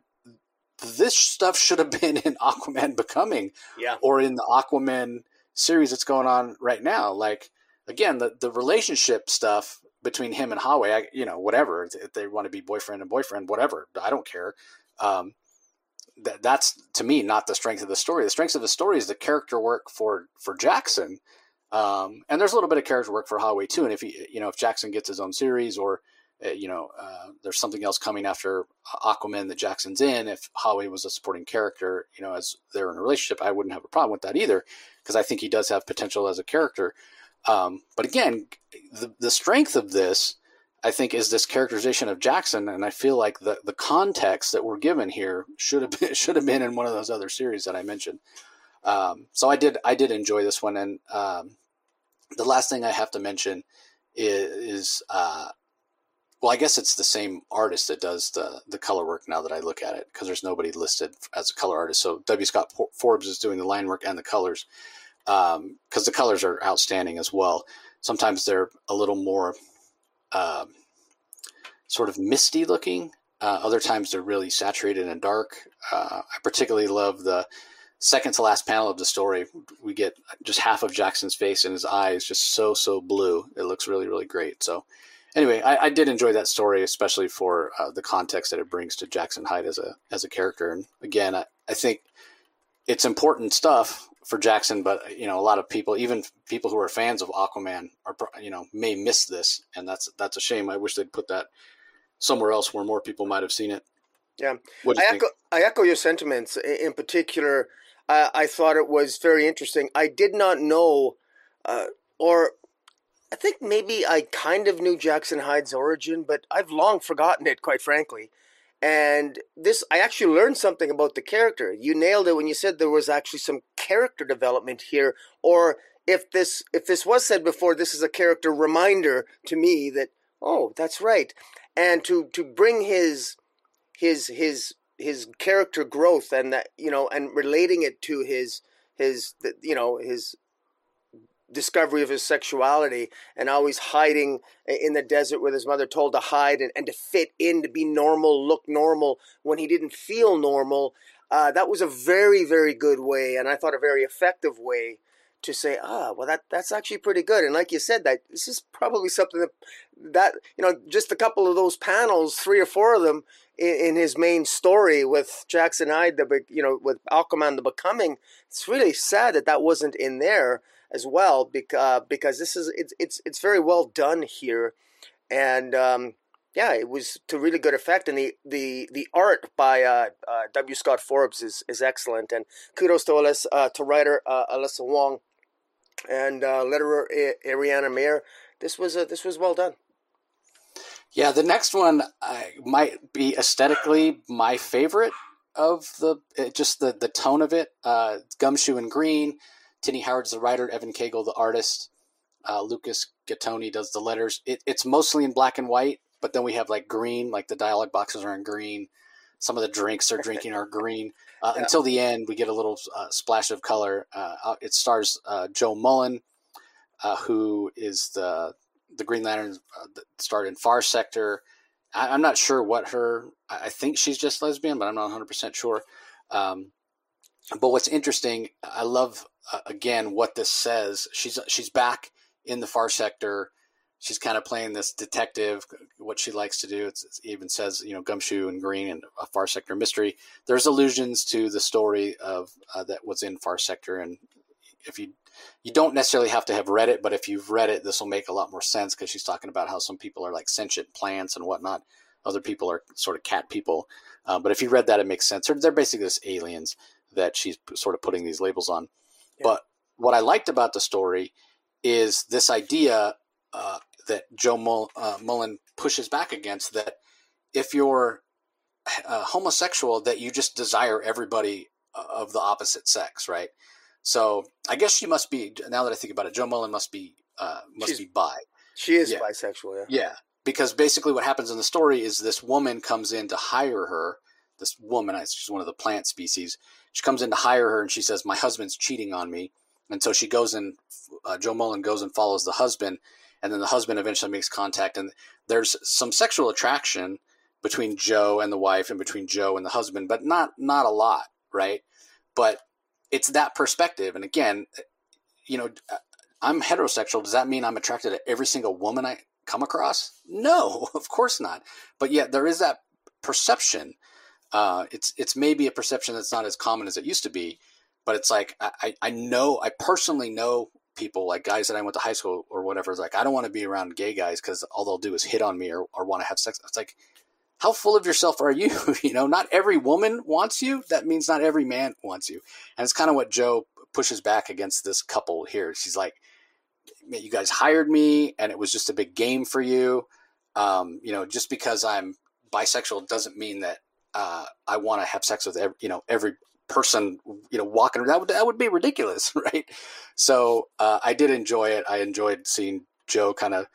This stuff should have been in Aquaman Becoming, yeah, or in the Aquaman series that's going on right now. Like, again, the the relationship stuff between him and I, you know, whatever if they want to be boyfriend and boyfriend, whatever, I don't care. Um, that that's to me not the strength of the story. The strength of the story is the character work for for Jackson, um, and there's a little bit of character work for Haway too. And if he, you know, if Jackson gets his own series or uh, you know, uh, there's something else coming after Aquaman that Jackson's in. If Haway was a supporting character, you know, as they're in a relationship, I wouldn't have a problem with that either, because I think he does have potential as a character. Um, but again, the the strength of this I think is this characterization of Jackson, and I feel like the the context that we're given here should have been, should have been in one of those other series that I mentioned. Um, so I did I did enjoy this one, and um, the last thing I have to mention is, is uh, well, I guess it's the same artist that does the the color work now that I look at it because there's nobody listed as a color artist. So W. Scott Forbes is doing the line work and the colors because um, the colors are outstanding as well. Sometimes they're a little more uh, sort of misty looking. Uh, other times they're really saturated and dark. Uh, I particularly love the second to last panel of the story. We get just half of Jackson's face and his eye is just so so blue. It looks really really great. So anyway, I, I did enjoy that story, especially for uh, the context that it brings to Jackson Hyde as a as a character. And again, I, I think it's important stuff for Jackson, but you know, a lot of people, even people who are fans of Aquaman, are you know may miss this, and that's that's a shame. I wish they'd put that somewhere else where more people might have seen it. Yeah, I echo, I echo your sentiments. In particular, uh, I thought it was very interesting. I did not know, uh, or I think maybe I kind of knew Jackson Hyde's origin, but I've long forgotten it, quite frankly. And this, I actually learned something about the character. You nailed it when you said there was actually some character development here, or if this if this was said before, this is a character reminder to me that oh, that's right, and to to bring his his his his character growth and that you know and relating it to his his you know his discovery of his sexuality and always hiding in the desert with his mother told to hide and, and to fit in to be normal look normal when he didn't feel normal uh, that was a very very good way and i thought a very effective way to say ah well that that's actually pretty good. And like you said that this is probably something that that you know just a couple of those panels three or four of them in, in his main story with jackson hyde the you know with aquaman the becoming it's really sad that that wasn't in there as well because because this is it's it's it's very well done here, and um, yeah, it was to really good effect, and the the the art by uh, uh, W. Scott Forbes is is excellent, and kudos to Alyssa, uh, to writer uh, Alyssa Wong and uh, letterer Ariana Maher. This was this was well done. Yeah, the next one might be aesthetically my favorite of the just the the tone of it. Gumshoe and green Tini Howard's the writer, Evan Cagle the artist, uh, Lucas Gattoni does the letters. It, it's mostly in black and white, but then we have like green, like the dialogue boxes are in green. some of the drinks they're drinking are green. Uh, yeah. Until the end, we get a little uh, splash of color. Uh, it stars uh, Jo Mullein, uh, who is the the Green Lantern uh, that starred in Far Sector. I, am not sure what her. I think she's just lesbian, but I'm not 100 percent sure. Um, but what's interesting, I love again what this says. She's she's back in the Far Sector she's kind of playing this detective, what she likes to do. It's, it even says, you know, Gumshoe and Green and a Far Sector mystery. There's allusions to the story of uh, that was in Far Sector, and if you you don't necessarily have to have read it, but if you've read it, this will make a lot more sense because she's talking about how some people are like sentient plants and whatnot. Other people are sort of cat people. Uh, but if you read that, it makes sense. They're, they're basically just aliens that she's sort of putting these labels on. Yeah. But what I liked about the story is this idea uh, that Jo Mull, uh, Mullein pushes back against that if you're uh, homosexual, that you just desire everybody uh, of the opposite sex, right? So I guess she must be. Now that I think about it, Jo Mullein must be uh, must She's, be bi. She is yeah. bisexual, yeah. Yeah, because basically what happens in the story is this woman comes in to hire her. This woman, she's one of the plant species. She comes in to hire her, and she says, "My husband's cheating on me." And so she goes and uh, Jo Mullein goes and follows the husband, and then the husband eventually makes contact and there's some sexual attraction between Jo and the wife and between Jo and the husband but not not a lot right? But it's that perspective and again you know I'm heterosexual does that mean I'm attracted to every single woman I come across? No of course not. But yet there is that perception uh, it's it's maybe a perception that's not as common as it used to be but it's like I, I know I personally know people like guys that I went to high school or whatever is like I don't want to be around gay guys because all they'll do is hit on me or, or want to have sex. It's like how full of yourself are you? you know, not every woman wants you. That means not every man wants you. And it's kind of what Jo pushes back against this couple here. She's like, you guys hired me and it was just a big game for you. Um, you know, just because I'm bisexual doesn't mean that uh, I want to have sex with every, you know every person, you know, walking that would that would be ridiculous, right? So uh, I did enjoy it. I enjoyed seeing Jo kind of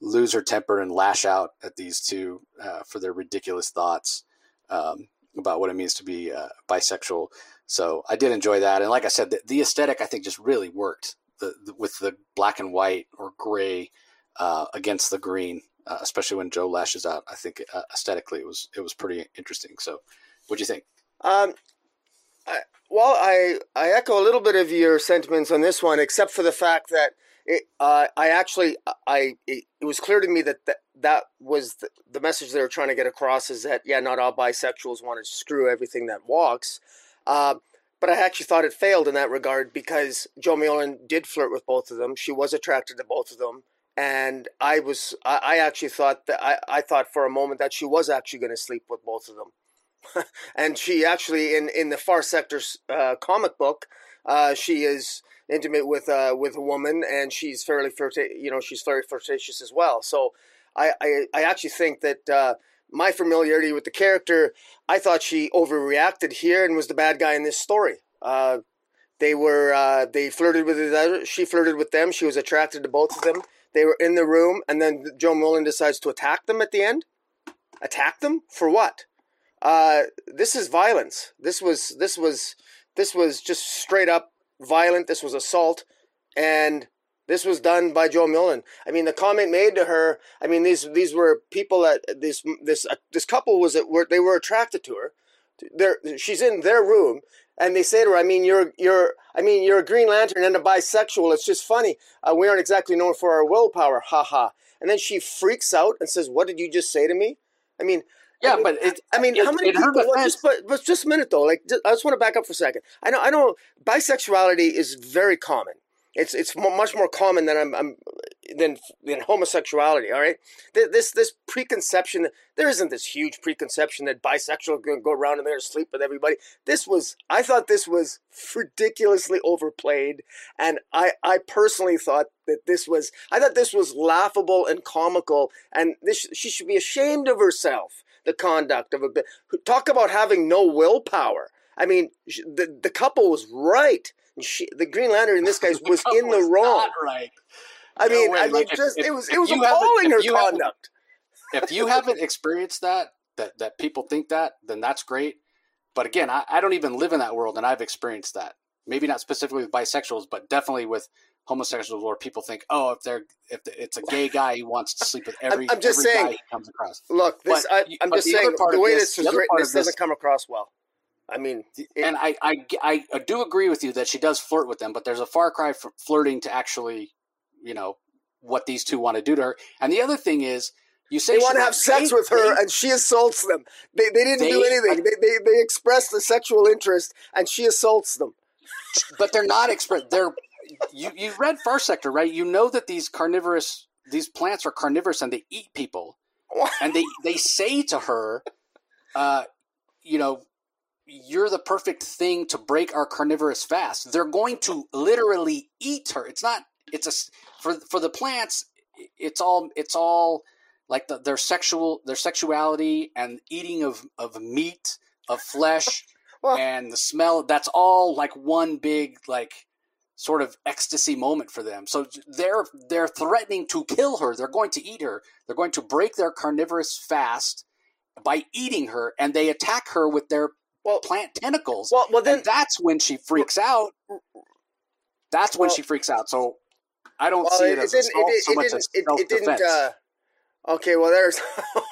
lose her temper and lash out at these two uh, for their ridiculous thoughts um, about what it means to be uh, bisexual. So I did enjoy that, and like I said, the, the aesthetic I think just really worked the, the, with the black and white or gray uh, against the green, uh, especially when Jo lashes out. I think uh, aesthetically it was it was pretty interesting. So, what do you think? Um, I, well, I I echo a little bit of your sentiments on this one, except for the fact that it, uh, I actually I it, it, was clear to me that that, that was the, the message they were trying to get across is that yeah, not all bisexuals want to screw everything that walks. Uh, but I actually thought it failed in that regard because Jo Mullein did flirt with both of them. She was attracted to both of them, and I was I, I actually thought that I, I thought for a moment that she was actually going to sleep with both of them. and she actually in in the Far Sector uh, comic book, uh, she is intimate with uh, with a woman, and she's fairly flirta- you know she's very flirtatious as well. So I I, I actually think that. Uh, my familiarity with the character, I thought she overreacted here and was the bad guy in this story. Uh, they were uh, they flirted with each other. She flirted with them. She was attracted to both of them. They were in the room, and then Jo Mullein decides to attack them at the end. Attack them for what? Uh, this is violence. This was this was this was just straight up violent. This was assault, and this was done by Jo Mullein. I mean, the comment made to her. I mean, these these were people that this this uh, this couple was at were they were attracted to her. They're, she's in their room, and they say to her, "I mean, you're you're I mean, you're a Green Lantern and a bisexual. It's just funny. Uh, we aren't exactly known for our willpower, ha ha." And then she freaks out and says, "What did you just say to me?" I mean, yeah, but it, I mean, it, how many people? Just, but, but just a minute though. Like, I just want to back up for a second. I know, I know, bisexuality is very common. It's it's much more common than I'm, I'm than than homosexuality. All right, this this preconception. There isn't this huge preconception that bisexual to go around and there and sleep with everybody. This was. I thought this was ridiculously overplayed, and I I personally thought that this was. I thought this was laughable and comical, and this she should be ashamed of herself the conduct of a bit. Talk about having no willpower. I mean, the the couple was right. She, the Green Lantern in this case was in the wrong. right. I mean, no I mean, just if, it was it was appalling her conduct. if you haven't experienced that, that that people think that, then that's great. But again, I, I don't even live in that world, and I've experienced that. Maybe not specifically with bisexuals, but definitely with homosexuals, where people think, oh, if they're if it's a gay guy, he wants to sleep with every. I'm just every saying. Guy he comes across. Look, this But I, I'm just saying the way this- this the was written, this this- doesn't come across well. I mean, it- and I, I, I, I do agree with you that she does flirt with them, but there's a far cry from flirting to actually, you know, what these two want to do to her. And the other thing is, you say they want to have sex with her, they- and she assaults them. They, they didn't do They- anything. They, they, they expressed a sexual interest, and she assaults them. but they're not express. They're you. You read Far Sector, right? You know that these carnivorous, these plants are carnivorous and they eat people. And they they say to her, uh, you know, you're the perfect thing to break our carnivorous fast. They're going to literally eat her. It's not. It's a for for the plants. It's all. It's all like the, their sexual their sexuality and eating of of meat of flesh Well- and the smell. That's all like one big like sort of ecstasy moment for them. So they're they're threatening to kill her. They're going to eat her. They're going to break their carnivorous fast by eating her, and they attack her with their Well, plant tentacles. well, well. Then and that's when she freaks out. That's when Well- she freaks out. So I don't well, see it, as didn't. assault It, so it much didn't. as It, self it didn't. defense. Uh, okay. Well, there's.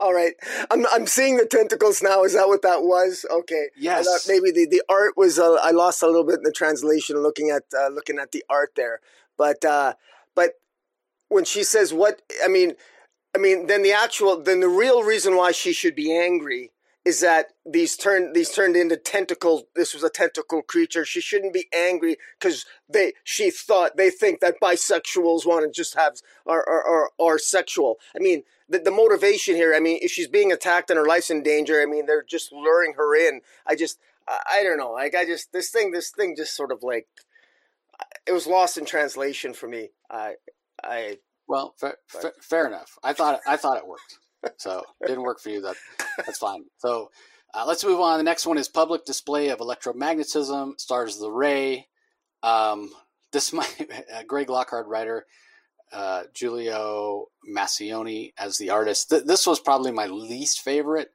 All right. I'm. I'm seeing the tentacles now. Is that what that was? Okay. Yes, maybe the, the art was uh, I lost a little bit in the translation looking at uh, looking at the art there, but uh, but when she says what I mean, I mean then the actual then the real reason why she should be angry is that these turned these turned into tentacle. This was a tentacle creature. She shouldn't be angry because they she thought they think that bisexuals want to just have are are, are, are sexual. I mean. The, the motivation here, I mean, if she's being attacked and her life's in danger, I mean, they're just luring her in. I just, I, I don't know. Like, I just, this thing, this thing just sort of like, it was lost in translation for me. I, I, well, fa- fa- fair enough. I thought I thought it worked. So didn't work for you. That that's fine. So uh, let's move on. The next one is public display of electromagnetism. Stars the Ray. Um, this might uh, Greg Lockard writer. Uh, Giulio Macaione as the artist. Th- this was probably my least favorite.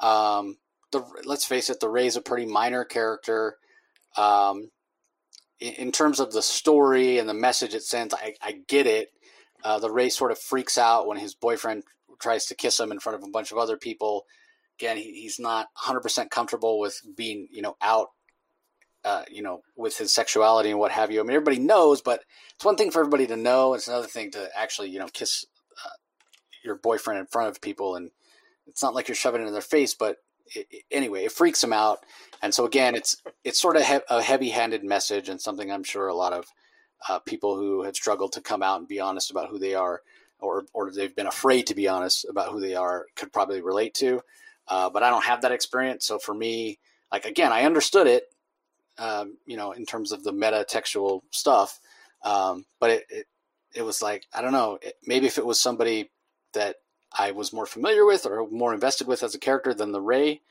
Um, the let's face it, the Ray's a pretty minor character. Um, in, in terms of the story and the message it sends, I, I get it. Uh, the Ray sort of freaks out when his boyfriend tries to kiss him in front of a bunch of other people. Again, he, he's not 100% comfortable with being, you know, out, uh, you know, with his sexuality and what have you. I mean, everybody knows, but it's one thing for everybody to know. It's another thing to actually, you know, kiss uh, your boyfriend in front of people. And it's not like you're shoving it in their face, but it, it- anyway, it freaks him out. And so again, it's it's sort of he- a heavy-handed message and something I'm sure a lot of uh, people who have struggled to come out and be honest about who they are, or or they've been afraid to be honest about who they are, could probably relate to. Uh, but I don't have that experience, so for me, like again, I understood it, um, you know, in terms of the meta textual stuff, um, but it, it it was like I don't know, it, maybe if it was somebody that I was more familiar with or more invested with as a character than the Ray,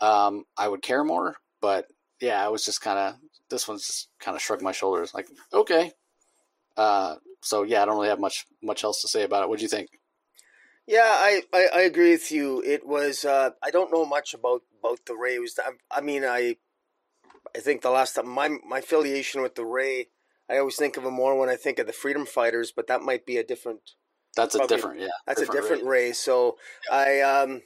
um, I would care more. But yeah, I was just kind of this one's kind of shrugged my shoulders, like okay. Uh, so yeah, I don't really have much much else to say about it. What do you think? yeah, I, I, I agree with you. It was, uh, I don't know much about, about the Ray. It was, I, I mean, I, I think the last time my, my affiliation with the Ray, I always think of him more when I think of the Freedom Fighters, but that might be a different, That's a Probably- different, yeah. That's a different Ray. Ray. So I um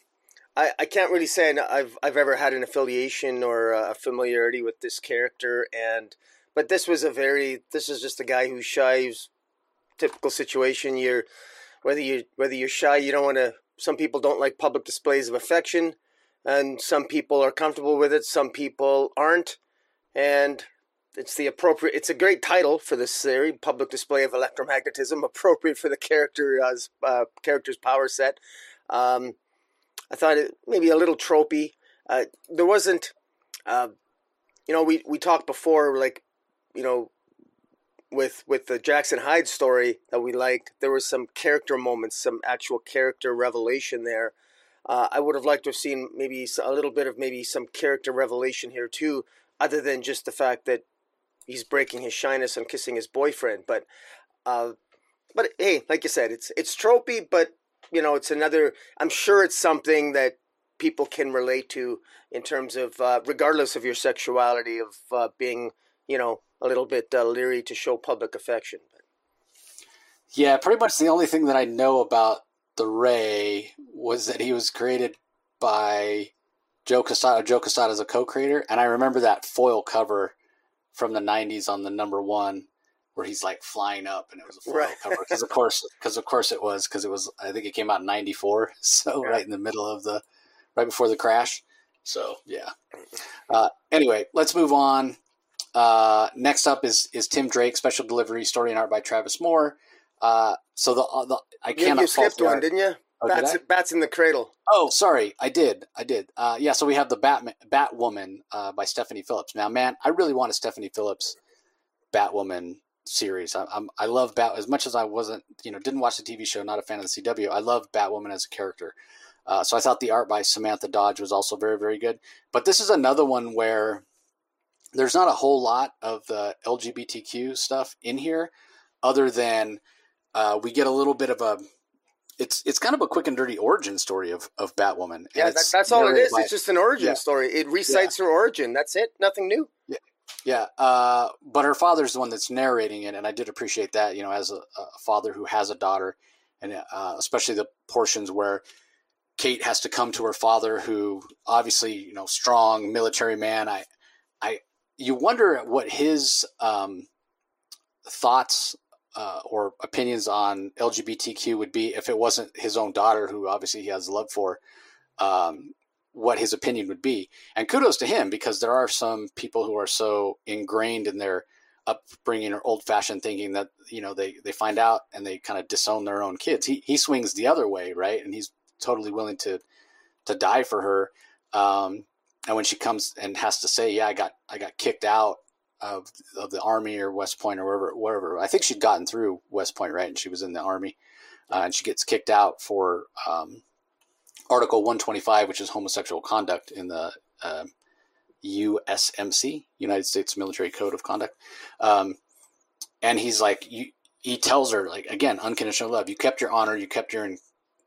I, I can't really say I've I've ever had an affiliation or a familiarity with this character and but this was a very this is just a guy who's shy who's typical situation you're whether you whether you're shy you don't want to some people don't like public displays of affection and some people are comfortable with it some people aren't and it's the appropriate it's a great title for this series public display of electromagnetism appropriate for the character's uh, character's power set. Um, i thought it maybe a little tropey. Uh, there wasn't uh, you know we, we talked before like you know with with the jackson hyde story that we liked there was some character moments some actual character revelation there uh, i would have liked to have seen maybe a little bit of maybe some character revelation here too other than just the fact that he's breaking his shyness and kissing his boyfriend. But, uh, but hey, like you said, it's it's tropey, but you know, it's another. I'm sure it's something that people can relate to in terms of, uh, regardless of your sexuality, of uh, being, you know, a little bit uh, leery to show public affection. Yeah, pretty much the only thing that I know about the Ray was that he was created by Joe Quesada. Joe Quesada is a co-creator, and I remember that foil cover from the '90s on the number one where he's like flying up, and it was a foil Right. cover because of course, because of course it was because it was. I think it came out in '94, so Yeah. right in the middle of the, right before the crash. So yeah. Uh, anyway, let's move on. Uh, next up is is Tim Drake, special delivery, story and art by Travis Moore. Uh, so the, uh, the I You, cannot you skipped one, art. didn't you? Oh, bats, bats in the cradle. Oh, sorry, I did, I did. Uh, yeah, so we have the Batman, Batwoman uh, by Stephanie Phillips. Now, man, I really want a Stephanie Phillips Batwoman series. I, I'm, I love Bat as much as I wasn't, you know, didn't watch the TV show, not a fan of the CW. I love Batwoman as a character. Uh, so I thought the art by Samantha Dodge was also very, very good. But this is another one where there's not a whole lot of the LGBTQ stuff in here, other than uh, we get a little bit of a. It's it's kind of a quick and dirty origin story of of Batwoman. and Yeah, that, that's all it is. by- It's just an origin Yeah. story. It recites her origin. That's it. Nothing new. Yeah, uh, but her father's the one that's narrating it, and I did appreciate that. You know, as a, a father who has a daughter, and uh, especially the portions where Kate has to come to her father, who obviously, you know, strong military man. I, I, you wonder what his um, thoughts uh, or opinions on LGBTQ would be if it wasn't his own daughter, who obviously he has love for. Um, what his opinion would be. And kudos to him because there are some people who are so ingrained in their upbringing or old fashioned thinking that, you know, they, they find out and they kind of disown their own kids. He, he swings the other way, right? And he's totally willing to, to die for her. Um, and when she comes and has to say, yeah, I got, I got kicked out of, of the army or West Point or wherever, wherever, I think she'd gotten through West Point, right? And she was in the army uh, and she gets kicked out for, um, Article 125, which is homosexual conduct in the uh, USMC, United States Military Code of Conduct. Um, and he's like, you, he tells her, like, again, unconditional love. You kept your honor, you kept your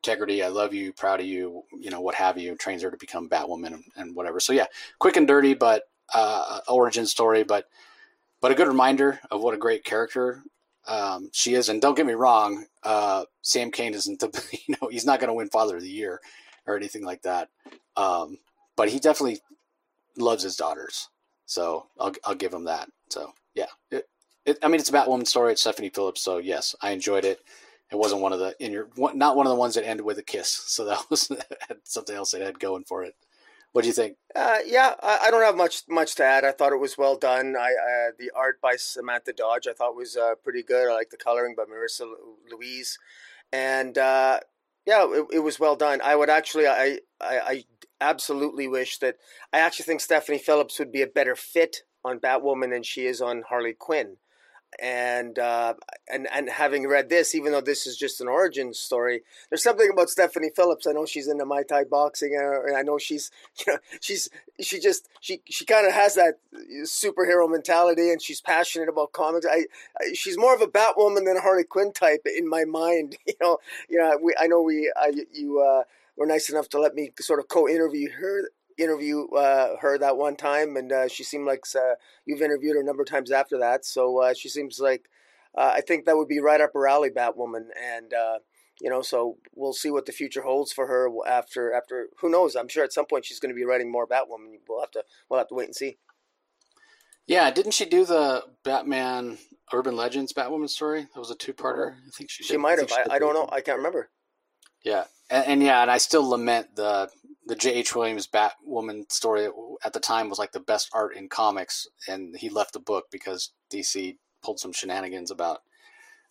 integrity. I love you, proud of you, you know, what have you. Trains her to become Batwoman and, and whatever. So, yeah, quick and dirty, but uh, origin story, but but a good reminder of what a great character um, she is. And don't get me wrong, uh, Sam Kane isn't the, you know, he's not going to win Father of the Year or anything like that. Um, but he definitely loves his daughters. So I'll, I'll give him that. So yeah, it, it, I mean, it's a Batwoman story. It's Stephanie Phillips. So yes, I enjoyed it. It wasn't one of the in your not one of the ones that ended with a kiss. So that was something else it had going for it. What do you think? Uh, yeah, I, I don't have much much to add. I thought it was well done. I uh, the art by Samantha Dodge I thought was uh, pretty good. I like the coloring by Marissa Louise, and uh, yeah, it, it was well done. I would actually, I, I I absolutely wish that I actually think Stephanie Phillips would be a better fit on Batwoman than she is on Harley Quinn. And uh, and and having read this, even though this is just an origin story, there's something about Stephanie Phillips. I know she's into Muay Thai boxing, and I know she's you know she's she just she she kind of has that superhero mentality, and she's passionate about comics. I, I she's more of a Batwoman than a Harley Quinn type in my mind. You know, you know we I know we I, you uh, were nice enough to let me sort of co-interview her interview uh, her that one time, and uh, she seemed like uh, you've interviewed her a number of times after that. So uh, she seems like uh, I think that would be right up her alley, Batwoman, and uh, you know, so we'll see what the future holds for her after after who knows. I'm sure at some point she's going to be writing more Batwoman. We'll have to we'll have to wait and see. Yeah, didn't she do the Batman Urban Legends Batwoman story? That was a two-parter. I think she. She might have. did I, I don't know. I can't remember. Yeah, and, and yeah, and I still lament the the J. H. Williams Batwoman story at the time was like the best art in comics, and he left the book because DC pulled some shenanigans about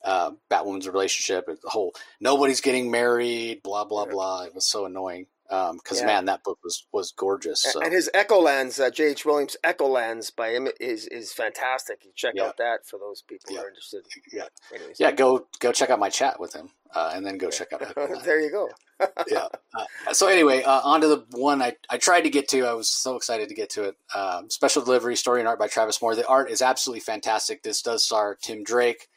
uh, Batwoman's relationship. And the whole nobody's getting married, blah blah blah. It was so annoying because Yeah. man, that book was was gorgeous. So. And his Echolands, uh, J.H. Williams Echolands by him is is fantastic. You check Yeah. out that for those people who are interested. Yeah. Anyways. yeah, go go check out my chat with him, uh, and then go check out. Echoland. there you go. yeah. Uh, so anyway, uh, on to the one I, I tried to get to. I was so excited to get to it. Um, special delivery story and art by Travis Moore. The art is absolutely fantastic. This does star Tim Drake.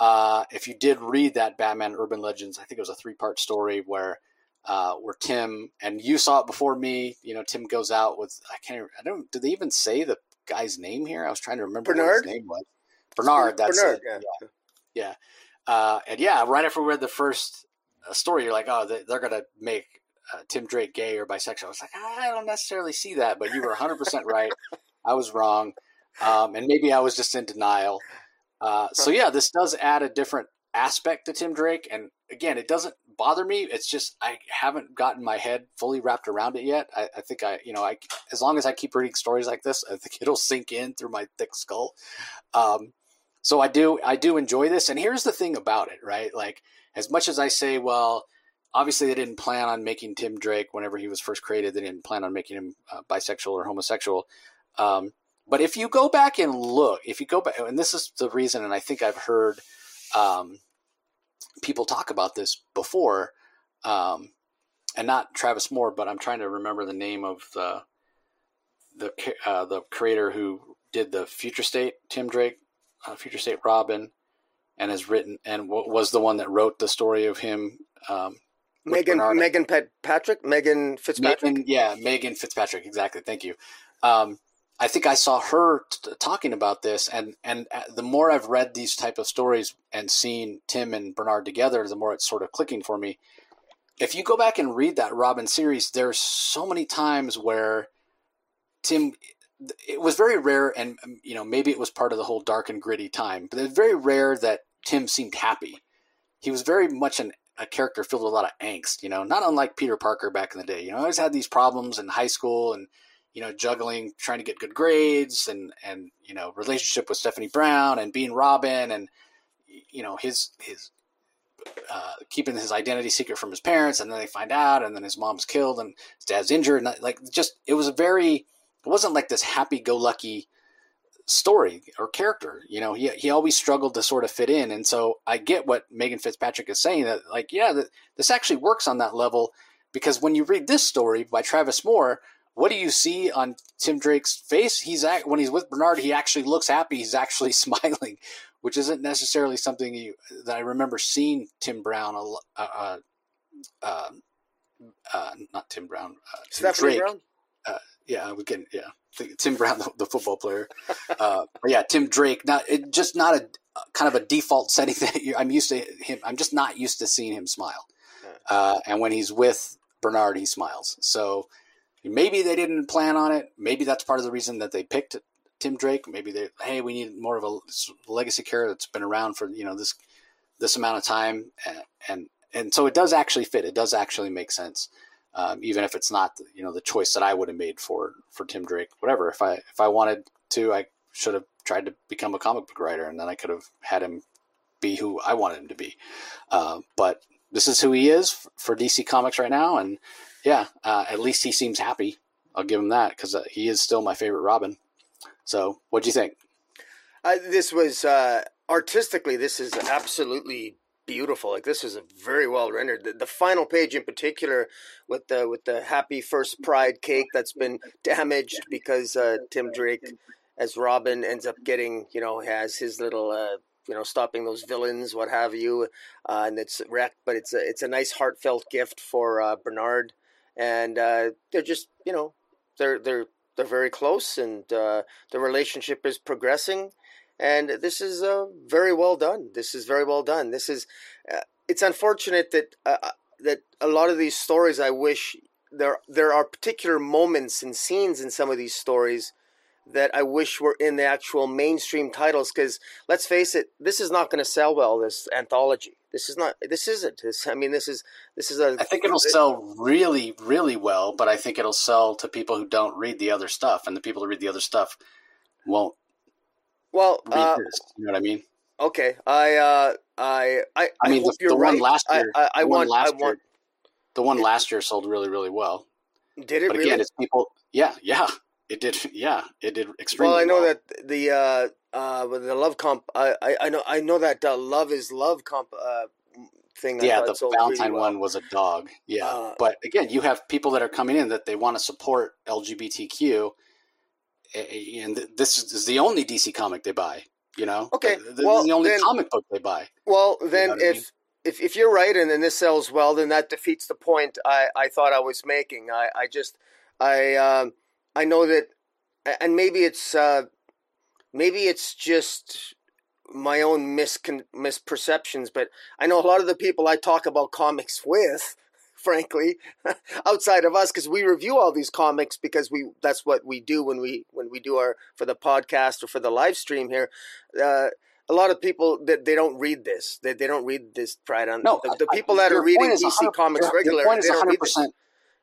uh, if you did read that Batman Urban Legends, I think it was a three part story where uh, where Tim and you saw it before me. You know, Tim goes out with I can't. I don't. Do they even say the guy's name here? I was trying to remember Bernard? what his name was. Bernard. That's Bernard, it. yeah. Yeah. Uh, and yeah, right after we read the first uh, story, you're like, oh, they, they're gonna make uh, Tim Drake gay or bisexual. I was like, I don't necessarily see that, but you were 100 percent right. I was wrong, um, and maybe I was just in denial. Uh, so yeah, this does add a different aspect to Tim Drake, and again, it doesn't bother me. It's just I haven't gotten my head fully wrapped around it yet. I, I think I, you know, I as long as I keep reading stories like this, I think it'll sink in through my thick skull. Um, so I do, I do enjoy this. And here's the thing about it, right? Like as much as I say, well, obviously they didn't plan on making Tim Drake whenever he was first created. They didn't plan on making him uh, bisexual or homosexual. Um, but if you go back and look, if you go back, and this is the reason, and I think I've heard um, people talk about this before, um, and not Travis Moore, but I'm trying to remember the name of the the uh, the creator who did the Future State, Tim Drake, uh, Future State Robin, and has written and was the one that wrote the story of him. Um, Megan Megan Pat- Patrick Megan Fitzpatrick. Megan, yeah, Megan Fitzpatrick. Exactly. Thank you. Um, I think I saw her t- talking about this, and and uh, the more I've read these type of stories and seen Tim and Bernard together, the more it's sort of clicking for me. If you go back and read that Robin series, there's so many times where Tim. It was very rare, and um, you know maybe it was part of the whole dark and gritty time, but it's very rare that Tim seemed happy. He was very much an, a character filled with a lot of angst. You know, not unlike Peter Parker back in the day. You know, always had these problems in high school and you know, juggling trying to get good grades and and you know, relationship with Stephanie Brown and being Robin and you know his his uh, keeping his identity secret from his parents, and then they find out, and then his mom's killed, and his dad's injured, and like just it was a very it wasn't like this happy-go-lucky story or character. You know, he he always struggled to sort of fit in, and so I get what Megan Fitzpatrick is saying that like yeah, that this actually works on that level because when you read this story by Travis Moore, what do you see on Tim Drake's face? He's at, when he's with Bernard, he actually looks happy. He's actually smiling, which isn't necessarily something you, that I remember seeing Tim Brown. Uh, uh, uh, uh, not Tim Brown. Uh, Tim Stephanie Drake. Brown. Yeah, we can. Yeah, Tim Brown, the, the football player. Uh, but yeah, Tim Drake. Not it, just not a kind of a default setting that you, I'm used to him. I'm just not used to seeing him smile. Uh, and when he's with Bernard, he smiles. So Maybe they didn't plan on it. Maybe that's part of the reason that they picked Tim Drake. Maybe they, hey, we need more of a legacy character that's been around for you know this this amount of time, and and, and so it does actually fit. It does actually make sense, um, even if it's not you know the choice that I would have made for for Tim Drake. Whatever. If I if I wanted to, I should have tried to become a comic book writer, and then I could have had him be who I wanted him to be. Uh, but this is who he is for DC Comics right now, and yeah, uh, at least he seems happy. I'll give him that because uh, he is still my favorite Robin. So, what do you think? Uh, this was uh, artistically, this is absolutely beautiful. Like this is a very well rendered. The, the, final page in particular, with the with the happy first Pride cake that's been damaged because uh, Tim Drake, as Robin, ends up getting you know has his little uh, you know, stopping those villains, what have you, uh, and it's wrecked. But it's a it's a nice heartfelt gift for uh, Bernard and uh, they're just you know they're they're they're very close, and uh, the relationship is progressing, and this is uh, very well done. This is very well done. This is uh, it's unfortunate that uh, uh, that a lot of these stories. I wish there there are particular moments and scenes in some of these stories that I wish were in the actual mainstream titles. Because let's face it, this is not going to sell well. This anthology. This is not. This isn't. This, I mean, this is. This is a. I think it'll it, sell really, really well, but I think it'll sell to people who don't read the other stuff, and the people who read the other stuff won't. Well, uh, this, you know what I mean. Okay, I, uh, I, I, I mean, the, the, one last year, I, I, I want, last I want, year, the one last year sold really, really well. Did it? But really? again, it's people. Yeah, yeah. It did, yeah, it did extremely well. I know well. that the uh, uh, the love comp. I, I, I know I know that uh, love is love comp uh, thing. Yeah, the Valentine really well. one was a dog. Yeah, uh, but again, you have people that are coming in that they want to support LGBTQ, and this is the only DC comic they buy. You know, Okay, Like, this well, the only then- comic book they buy. Well, then what I if, mean? if if you're right and, and this sells well, then that defeats the point I, I thought I was making. I, I just I um, I know that, and maybe it's uh, maybe it's just my own miscon- misperceptions, but I know a lot of the people I talk about comics with. Frankly, outside of us, because we review all these comics because we that's what we do when we when we do our for the podcast or for the live stream here. Uh, a lot of people that they don't read this. They, they don't read this Pride on No, the, the I- people that are reading DC comics your- regularly. Your point is they one hundred percent.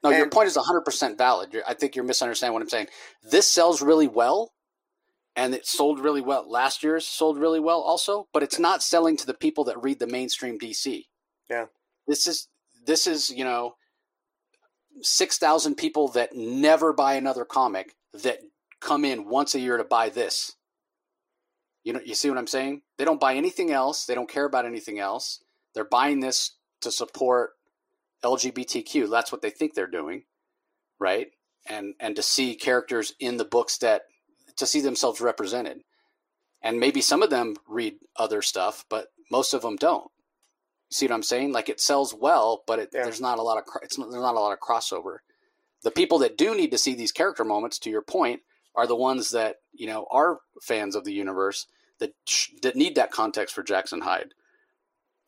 No, your point is one hundred percent valid. You're- I think you're misunderstanding what I'm saying. This sells really well, and it sold really well. Last year's sold really well also, but it's not selling to the people that read the mainstream DC. Yeah. This is this is you know six thousand people that never buy another comic that come in once a year to buy this. You know, you see what I'm saying? They don't buy anything else. They don't care about anything else. They're buying this to support LGBTQ. That's what they think they're doing, right? And and to see characters in the books that to see themselves represented. And maybe some of them read other stuff, but most of them don't. See what I'm saying? Like it sells well, but it, Yeah. there's not a lot of it's not, there's not a lot of crossover. The people that do need to see these character moments, to your point, are the ones that you know are fans of the universe that sh- that need that context for Jackson Hyde,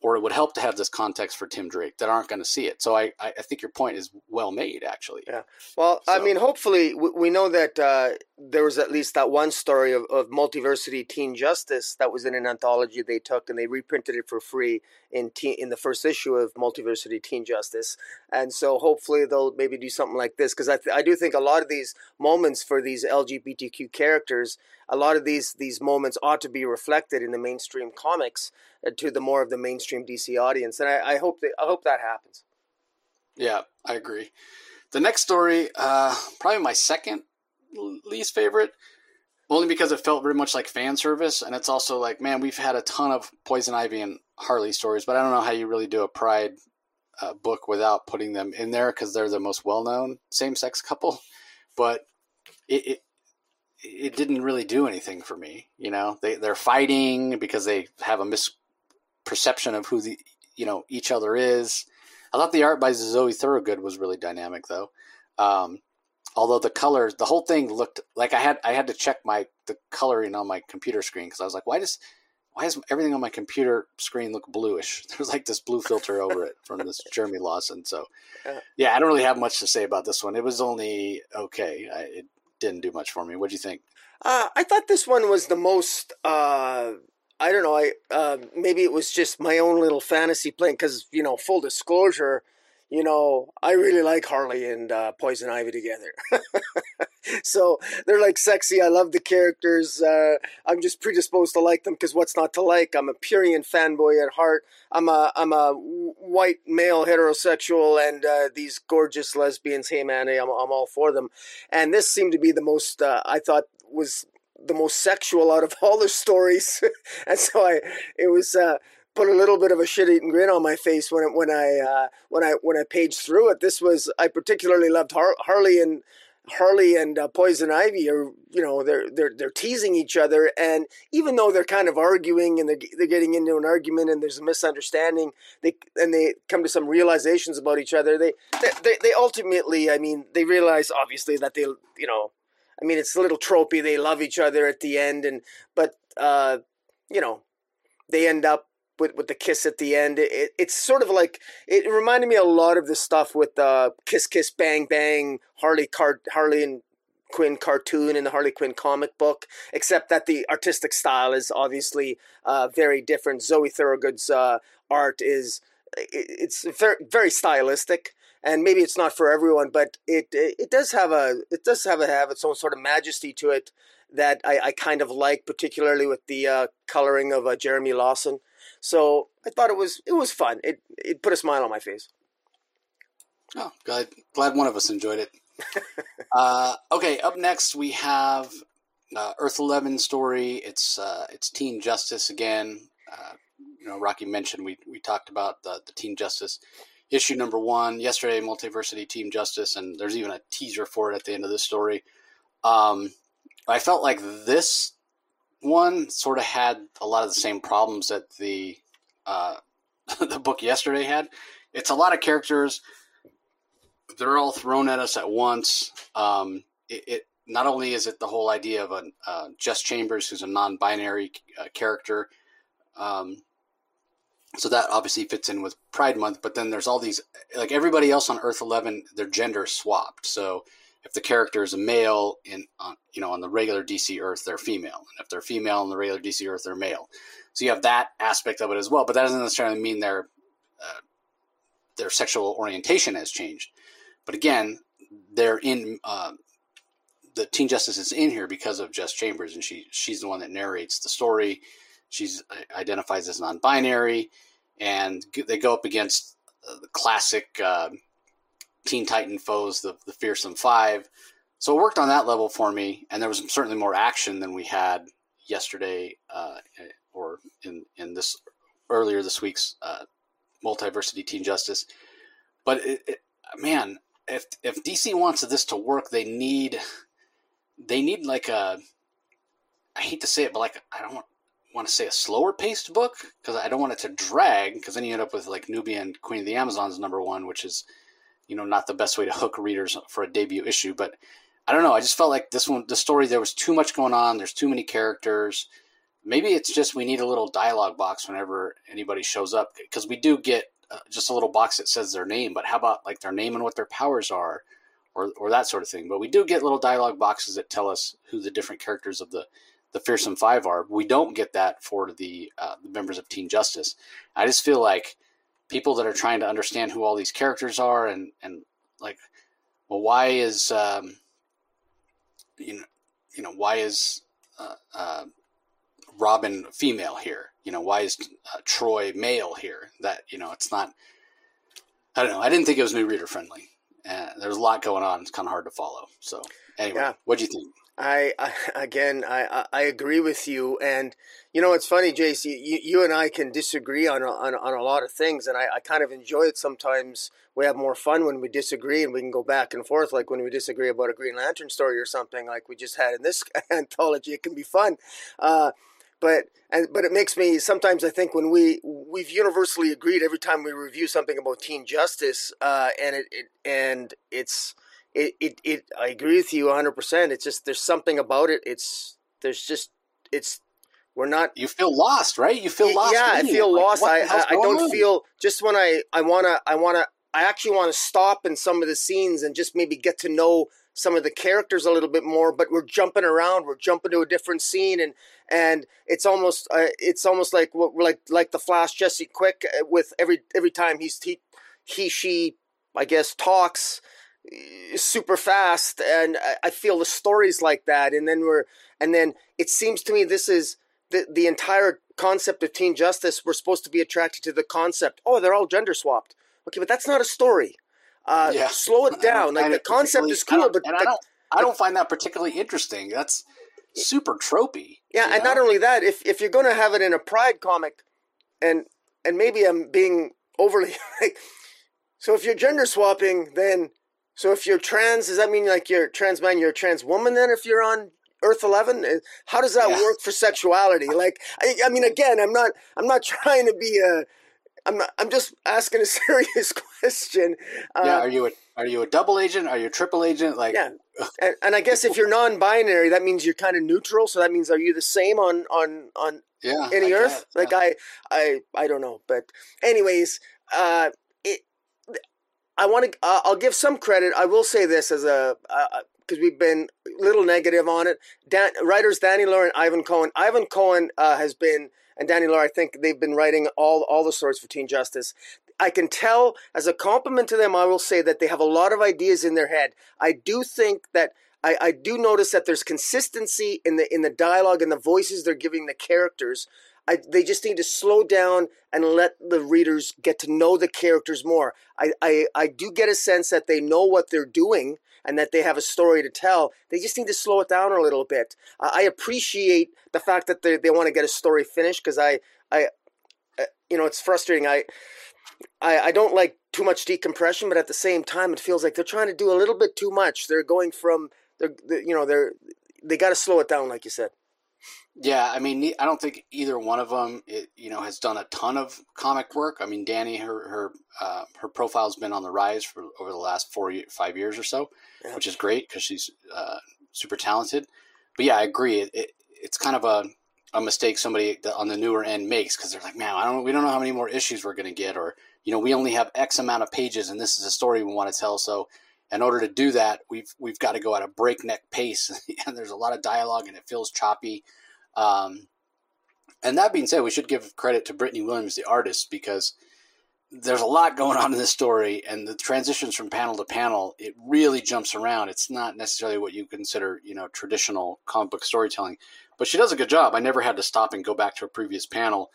or it would help to have this context for Tim Drake that aren't going to see it. So I I I think your point is well made, actually. Yeah. Well, I mean, hopefully, we, we know that uh, there was at least that one story of, of Multiversity Teen Justice that was in an anthology they took and they reprinted it for free in teen, in the first issue of Multiversity Teen Justice. And so hopefully they'll maybe do something like this because I, th- I do think a lot of these moments for these LGBTQ characters, a lot of these these moments ought to be reflected in the mainstream comics uh, to the more of the mainstream DC audience. And I, I hope that I hope that happens. Yeah, I agree. The next story, uh, probably my second least favorite, only because it felt very much like fan service, and it's also like, man, we've had a ton of Poison Ivy and Harley stories, but I don't know how you really do a Pride uh, book without putting them in there because they're the most well-known same-sex couple. But it, it it didn't really do anything for me. You know, they they're fighting because they have a misperception of who the you know each other is. I thought the art by Zoe Thorogood was really dynamic, though. Um, although the colors, the whole thing looked like I had I had to check my the coloring on my computer screen because I was like, why does why does everything on my computer screen look bluish? There's like this blue filter over it from this Jeremy Lawson. So, Yeah. yeah, I don't really have much to say about this one. It was only okay. I, it didn't do much for me. What do you think? Uh, I thought this one was the most. Uh, I don't know. I uh, maybe it was just my own little fantasy playing because you know, full disclosure, you know, I really like Harley and uh, Poison Ivy together. so they're like sexy. I love the characters. Uh, I'm just predisposed to like them because what's not to like? I'm a Purian fanboy at heart. I'm a I'm a white male heterosexual, and uh, these gorgeous lesbians. Hey man, I'm I'm all for them. And this seemed to be the most. Uh, I thought was the most sexual out of all the stories, and so I it was. Put a little bit of a shit-eating grin on my face when when I uh, when I when I paged through it. This was I particularly loved Har- Harley and Harley and uh, Poison Ivy are you know they're they're they're teasing each other and even though they're kind of arguing and they're they're getting into an argument and there's a misunderstanding they and they come to some realizations about each other they they they, they ultimately I mean they realize obviously that they you know I mean it's a little tropey they love each other at the end and but uh you know they end up with, with the kiss at the end. It, it's sort of like it reminded me a lot of the stuff with the uh, Kiss Kiss Bang Bang Harley Car- Harley and Quinn cartoon in the Harley Quinn comic book, except that the artistic style is obviously uh, very different. Zoe Thorogood's uh, art is it, it's very very stylistic. And maybe it's not for everyone, but it it does have a it does have a have its own sort of majesty to it that I, I kind of like, particularly with the uh, coloring of uh, Jeremy Lawson. So I thought it was it was fun. It it put a smile on my face. Oh, glad glad one of us enjoyed it. uh, okay, up next we have uh, Earth Eleven story. It's uh, it's Teen Justice again. Uh, you know, Rocky mentioned we we talked about the, the Teen Justice issue number one yesterday. Multiversity Teen Justice, and there's even a teaser for it at the end of this story. Um, I felt like this one sort of had a lot of the same problems that the uh, the book yesterday had. It's a lot of characters. They're all thrown at us at once. Um, it, it, not only is it the whole idea of a uh, Jess Chambers, who's a non-binary uh, character, um, so that obviously fits in with Pride Month. But then there's all these, like everybody else on Earth Eleven, their gender swapped. So if the character is a male in, on, you know, on the regular DC Earth, they're female, and if they're female on the regular DC Earth, they're male. So you have that aspect of it as well. But that doesn't necessarily mean their uh, their sexual orientation has changed. But again, they're in uh, the Teen Justice is in here because of Jess Chambers, and she she's the one that narrates the story. She's uh, identifies as non-binary, and they go up against uh, the classic uh, Teen Titan foes, the the Fearsome Five. So it worked on that level for me, and there was certainly more action than we had yesterday uh, or in in this earlier this week's uh, multiversity Teen Justice. But it, it, man, if if DC wants this to work, they need they need like a I hate to say it, but like I don't want, want to say a slower paced book because I don't want it to drag because then you end up with like Nubia and Queen of the Amazons number one, which is you know not the best way to hook readers for a debut issue. But I don't know. I just felt like this one, the story, there was too much going on. There's too many characters. Maybe it's just we need a little dialogue box whenever anybody shows up because we do get uh, just a little box that says their name. But how about like their name and what their powers are? or, or that sort of thing. But we do get little dialogue boxes that tell us who the different characters of the the fearsome five are. We don't get that for the uh, the members of Teen Justice. I just feel like people that are trying to understand who all these characters are and and like, well, why is um, you know you know why is uh, uh, Robin female here? You know why is uh, Troy male here? That you know it's not. I don't know. I didn't think it was new reader friendly and there's a lot going on. It's kind of hard to follow. So anyway, yeah. what do you think? I, I again, I, I agree with you, and you know it's funny, JC. You, you and I can disagree on on, on a lot of things, and I, I kind of enjoy it. Sometimes we have more fun when we disagree, and we can go back and forth. Like when we disagree about a Green Lantern story or something, like we just had in this anthology. It can be fun. Uh, but and but it makes me sometimes I think when we we've universally agreed every time we review something about teen justice, uh, and it, it and it's it, it it I agree with you 100. percent It's just there's something about it. It's there's just it's we're not. You feel lost, right? You feel lost. Yeah, I feel like, lost. I I, I don't on? feel just when I I wanna I wanna I actually want to stop in some of the scenes and just maybe get to know some of the characters a little bit more, but we're jumping around. We're jumping to a different scene, and and it's almost uh, it's almost like what like like the Flash Jesse Quick uh, with every every time he's he he she I guess talks super fast, and I, I feel the stories like that, and then we're and then it seems to me this is the the entire concept of teen justice. We're supposed to be attracted to the concept. Oh, they're all gender swapped. Okay, but that's not a story. Uh, yeah. Slow it down. Like the concept is cool, but the, I, don't, I don't find that particularly interesting. That's super tropey. Yeah, and know? not only that, if if you're going to have it in a Pride comic, and and maybe I'm being overly like, so if you're gender swapping, then so if you're trans, does that mean like you're trans man, you're a trans woman? Then if you're on Earth Eleven, uh, how does that yeah. work for sexuality? Like, I, I mean, again, I'm not I'm not trying to be a I'm not, I'm just asking a serious question. Uh, yeah, are you a are you a double agent? Are you a triple agent? Like, yeah, and, and I guess if you're non-binary, that means you're kind of neutral. So that means are you the same on on on yeah, any I Earth? Guess, like yeah. I I I don't know, but anyways, uh. I want to. Uh, I'll give some credit. I will say this as a because uh, we've been a little negative on it. Dan, writers Danny Lore and Ivan Cohen. Ivan Cohen uh, has been and Danny Lore, I think they've been writing all all the stories for Teen Justice. I can tell as a compliment to them, I will say that they have a lot of ideas in their head. I do think that I, I do notice that there's consistency in the in the dialogue and the voices they're giving the characters. I, they just need to slow down and let the readers get to know the characters more. I, I, I do get a sense that they know what they're doing and that they have a story to tell. They just need to slow it down a little bit. I appreciate the fact that they, they want to get a story finished because I, I, uh, you know, it's frustrating. I, I, I don't like too much decompression, but at the same time, it feels like they're trying to do a little bit too much. They're going from, they're, they're you know, they're, they got to slow it down, like you said. Yeah, I mean, I don't think either one of them, it, you know, has done a ton of comic work. I mean, Danny, her her uh, her profile's been on the rise for over the last four five years or so, yeah. which is great because she's uh, super talented. But yeah, I agree. It, it, it's kind of a a mistake somebody on the newer end makes because they're like, man, I don't, we don't know how many more issues we're going to get, or you know, we only have X amount of pages, and this is a story we want to tell. So, in order to do that, we've we've got to go at a breakneck pace, and there's a lot of dialogue, and it feels choppy. Um, and that being said, we should give credit to Brittney Williams, the artist, because there's a lot going on in this story, and the transitions from panel to panel, it really jumps around. It's not necessarily what you consider, you know, traditional comic book storytelling, but she does a good job. I never had to stop and go back to a previous panel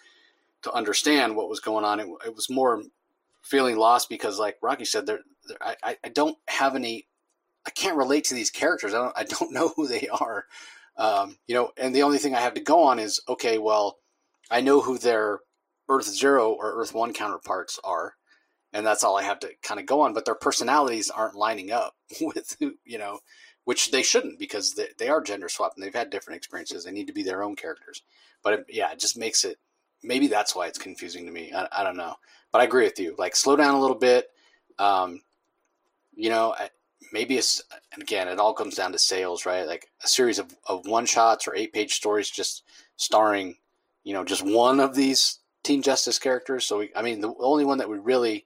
to understand what was going on. It, it was more feeling lost because, like Rocky said, there, I, I don't have any, I can't relate to these characters. I don't, I don't know who they are. Um, you know, and the only thing I have to go on is okay. Well, I know who their Earth Zero or Earth One counterparts are, and that's all I have to kind of go on. But their personalities aren't lining up with who you know, which they shouldn't because they, they are gender swapped and they've had different experiences. They need to be their own characters. But it, yeah, it just makes it. Maybe that's why it's confusing to me. I, I don't know, but I agree with you. Like, slow down a little bit. Um, you know, maybe it's again it all comes down to sales right? Like a series of, of one shots or eight page stories just starring you know just one of these teen justice characters. So we, i mean the only one that we really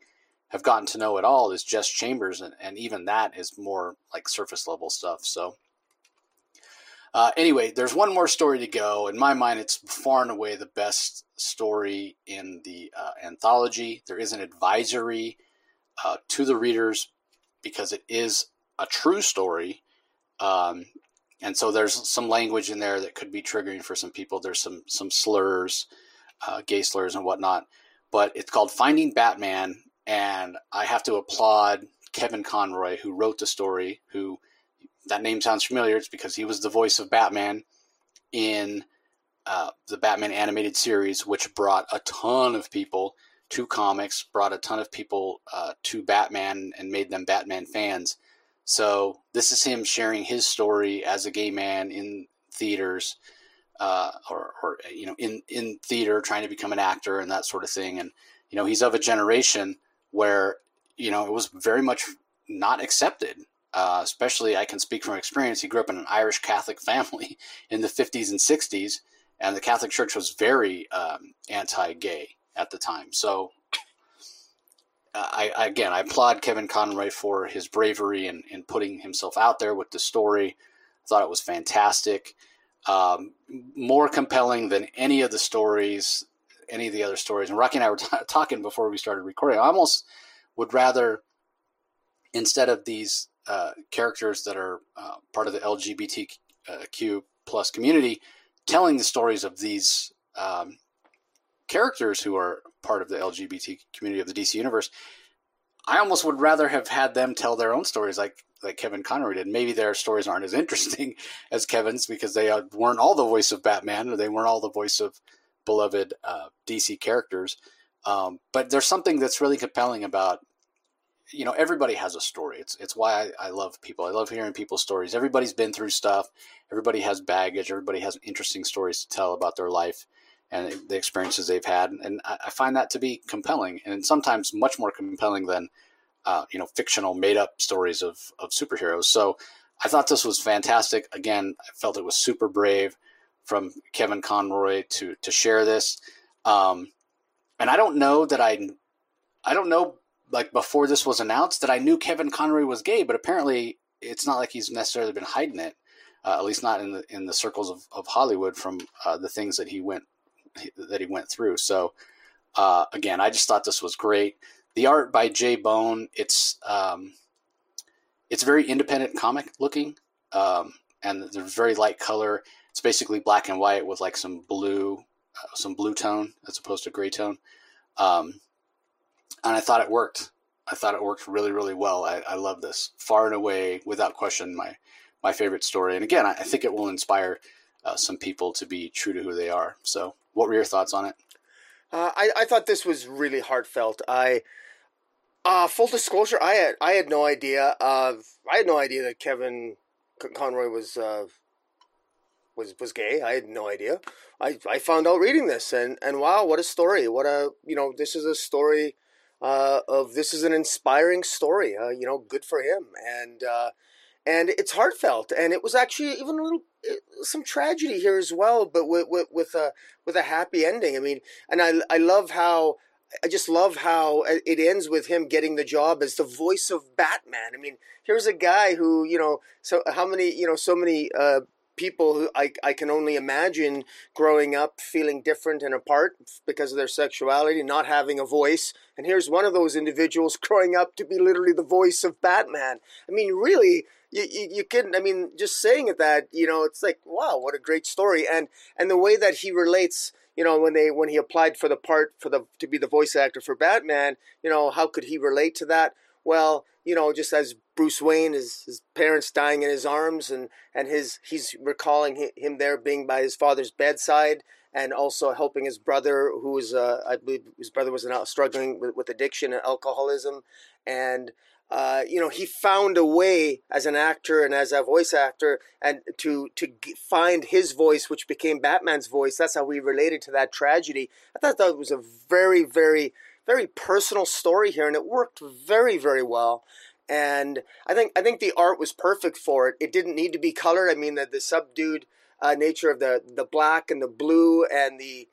have gotten to know at all is jess chambers and, and even that is more like surface level stuff so. Uh, anyway there's one more story to go. In my mind it's far and away the best story in the uh, anthology. There is an advisory uh, to the readers because it is a true story. Um, and so there's some language in there that could be triggering for some people. There's some some slurs, uh, gay slurs and whatnot. But it's called Finding Batman, and I have to applaud Kevin Conroy who wrote the story. Who that name sounds familiar? It's because he was the voice of Batman in uh, the Batman animated series, which brought a ton of people to comics, brought a ton of people uh, to Batman, and made them Batman fans. So this is him sharing his story as a gay man in theaters, uh, or, or you know, in in theater, trying to become an actor and that sort of thing. And you know, he's of a generation where you know it was very much not accepted. Uh, especially, I can speak from experience. He grew up in an Irish Catholic family in the 50s and 60s, and the Catholic Church was very um, anti-gay at the time. So I, again, I applaud Kevin Conroy for his bravery and in, in, putting himself out there with the story. I thought it was fantastic, um, more compelling than any of the stories, any of the other stories. And Rocky and I were t- talking before we started recording. I almost would rather, instead of these uh, characters that are uh, part of the LGBTQ plus community, telling the stories of these um, characters who are part of the LGBT community of the DC universe, I almost would rather have had them tell their own stories like like Kevin Conroy did. Maybe their stories aren't as interesting as Kevin's because they uh, weren't all the voice of Batman or they weren't all the voice of beloved uh, DC characters. Um, but there's something that's really compelling about you know everybody has a story. It's it's why I, I love people. I love hearing people's stories. Everybody's been through stuff. Everybody has baggage. Everybody has interesting stories to tell about their life and the experiences they've had. And I find that to be compelling and sometimes much more compelling than, uh, you know, fictional made up stories of, of superheroes. So I thought this was fantastic. Again, I felt it was super brave from Kevin Conroy to, to share this. Um, and I don't know that I, I don't know, like before this was announced that I knew Kevin Conroy was gay, but apparently it's not like he's necessarily been hiding it. Uh, at least not in the in the circles of, of Hollywood from uh, the things that he went that he went through. So uh, again, I just thought this was great. The art by J. Bone, it's um, it's very independent comic looking, um, and there's very light color. It's basically black and white with like some blue, uh, some blue tone as opposed to gray tone. Um, and I thought it worked. I thought it worked really, really well. I, I love this far and away, without question, my my favorite story. And again, I, I think it will inspire uh, some people to be true to who they are. So what were your thoughts on it? Uh, I, I thought this was really heartfelt. I uh, full disclosure, I had I had no idea. Uh, I had no idea that Kevin Conroy was uh, was was gay. I had no idea. I, I found out reading this, and and wow, what a story! What a you know, this is a story uh, of this is an inspiring story. Uh, you know, good for him, and uh, and it's heartfelt, and it was actually even a little some tragedy here as well, but with with, with a with a happy ending. I mean, and I I love how I just love how it ends with him getting the job as the voice of Batman. I mean, here's a guy who, you know, so how many, you know, so many uh, people who I, I can only imagine growing up feeling different and apart because of their sexuality, not having a voice. And here's one of those individuals growing up to be literally the voice of Batman. I mean, really, you, you, you couldn't, I mean, just saying it that, you know, it's like, wow, what a great story. And, and the way that he relates you know when they when he applied for the part for the to be the voice actor for Batman, you know how could he relate to that? Well, you know, just as Bruce Wayne, his his parents dying in his arms, and and his he's recalling him there being by his father's bedside, and also helping his brother, who was uh, I believe his brother was struggling with, with addiction and alcoholism, and uh, you know, he found a way as an actor and as a voice actor, and to to find his voice, which became Batman's voice. That's how we related to that tragedy. I thought that was a very, very, very personal story here, and it worked very, very well. And I think I think the art was perfect for it. It didn't need to be colored. I mean, the the subdued uh, nature of the the black and the blue and the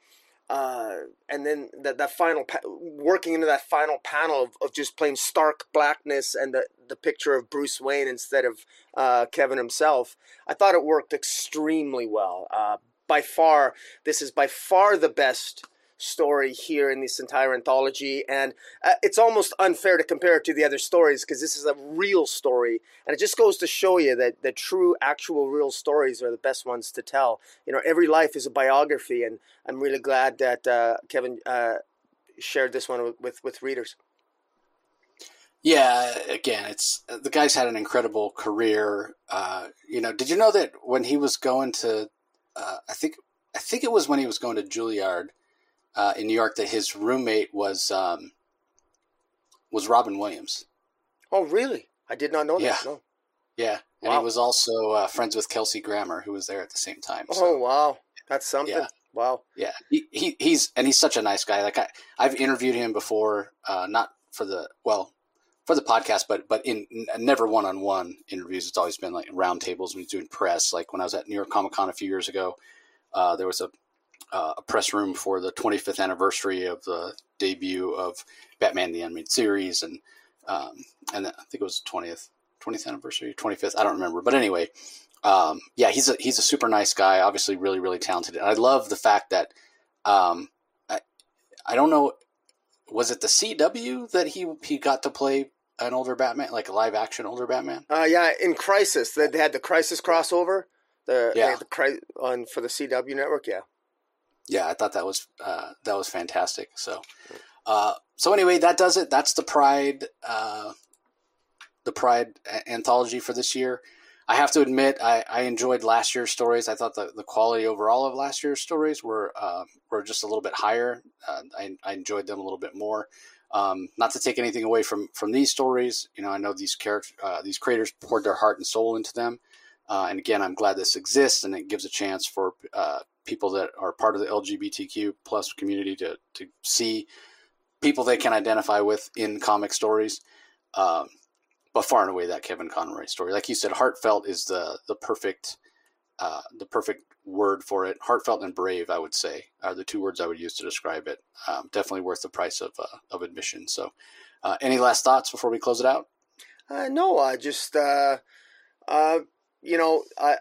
uh, and then that that final pa- working into that final panel of, of just plain stark blackness and the the picture of Bruce Wayne instead of uh, Kevin himself. I thought it worked extremely well. Uh, by far, this is by far the best story here in this entire anthology. And uh, it's almost unfair to compare it to the other stories because this is a real story. And it just goes to show you that the true, actual, real stories are the best ones to tell. You know, every life is a biography. And I'm really glad that uh, Kevin uh, shared this one with, with, with readers. Yeah, again, it's the guy's had an incredible career. Uh, you know, did you know that when he was going to, uh, I think, I think it was when he was going to Juilliard, uh, in New York that his roommate was um, was Robin Williams. Oh, really? I did not know yeah. that. No. Yeah, and wow. he was also uh, friends with Kelsey Grammer, who was there at the same time. So, oh, wow, that's something. Yeah. Wow. Yeah, he, he he's and he's such a nice guy. Like I I've interviewed him before, uh, not for the well for the podcast, but but in never one on one interviews. It's always been like roundtables when he's doing press. Like when I was at New York Comic Con a few years ago, uh, there was a uh, a press room for the 25th anniversary of the debut of Batman the Animated Series, and um, and I think it was 20th 20th anniversary, 25th. I don't remember, but anyway, um, yeah, he's a he's a super nice guy. Obviously, really really talented. And I love the fact that um, I I don't know, was it the CW that he he got to play an older Batman, like a live action older Batman? Uh, yeah, in Crisis, they, they had the Crisis crossover. The yeah, the, on for the CW network. Yeah yeah, I thought that was uh, that was fantastic. So, uh, so anyway, that does it. That's the Pride, uh, the Pride anthology for this year. I have to admit, I, I enjoyed last year's stories. I thought the, the quality overall of last year's stories were uh, were just a little bit higher. Uh, I, I enjoyed them a little bit more. Um, not to take anything away from from these stories, you know, I know these characters, uh, these creators poured their heart and soul into them. Uh, and again, I'm glad this exists, and it gives a chance for uh, people that are part of the LGBTQ plus community to to see people they can identify with in comic stories. Um, but far and away, that Kevin Conroy story, like you said, heartfelt is the the perfect uh, the perfect word for it. Heartfelt and brave, I would say, are the two words I would use to describe it. Um, definitely worth the price of uh, of admission. So, uh, any last thoughts before we close it out? Uh, no, I just uh, uh, you know, I,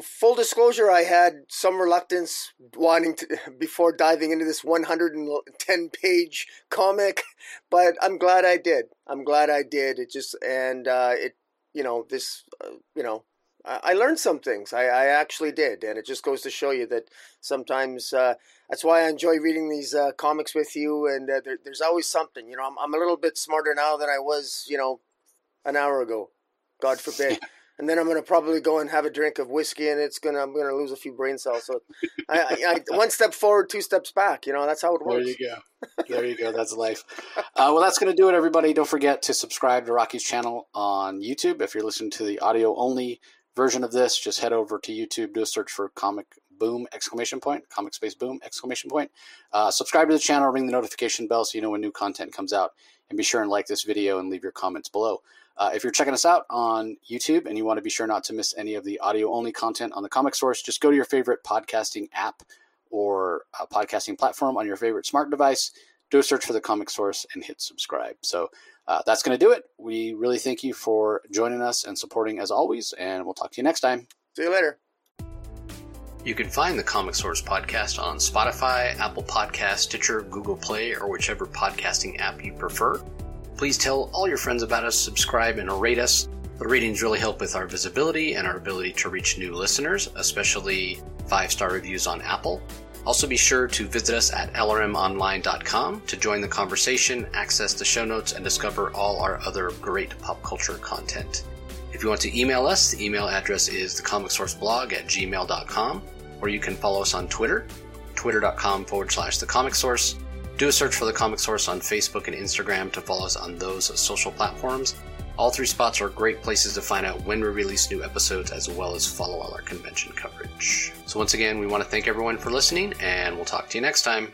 full disclosure, I had some reluctance wanting to before diving into this 110 page comic, but I'm glad I did. I'm glad I did. It just and uh, it, you know, this, uh, you know, I, I, learned some things. I, I, actually did, and it just goes to show you that sometimes uh, that's why I enjoy reading these uh, comics with you. And uh, there, there's always something. You know, I'm, I'm a little bit smarter now than I was, you know, an hour ago. God forbid. and then I'm going to probably go and have a drink of whiskey, and it's gonna I'm going to lose a few brain cells. So, I, I, I, one step forward, two steps back. You know, that's how it works. There you go. There you go. That's life. Uh, well, that's going to do it, everybody. Don't forget to subscribe to Rocky's channel on YouTube if you're listening to the audio only version of this, just head over to YouTube, do a search for Comic Boom exclamation point, Comic Space Boom exclamation point. Uh, subscribe to the channel, ring the notification bell so you know when new content comes out, and be sure and like this video and leave your comments below. Uh, if you're checking us out on YouTube and you want to be sure not to miss any of the audio only content on the Comic Source, just go to your favorite podcasting app or podcasting platform on your favorite smart device, do a search for the Comic Source, and hit subscribe. So uh, that's going to do it. We really thank you for joining us and supporting as always, and we'll talk to you next time. See you later. You can find the Comic Source podcast on Spotify, Apple Podcast, Stitcher, Google Play, or whichever podcasting app you prefer. Please tell all your friends about us, subscribe, and rate us. The ratings really help with our visibility and our ability to reach new listeners, especially five star reviews on Apple. Also, be sure to visit us at lrmonline.com to join the conversation, access the show notes, and discover all our other great pop culture content. If you want to email us, the email address is thecomicsourceblog at gmail.com, or you can follow us on Twitter, twitter.com forward slash the comic source. Do a search for the comic source on Facebook and Instagram to follow us on those social platforms. All three spots are great places to find out when we release new episodes as well as follow all our convention coverage. So, once again, we want to thank everyone for listening, and we'll talk to you next time.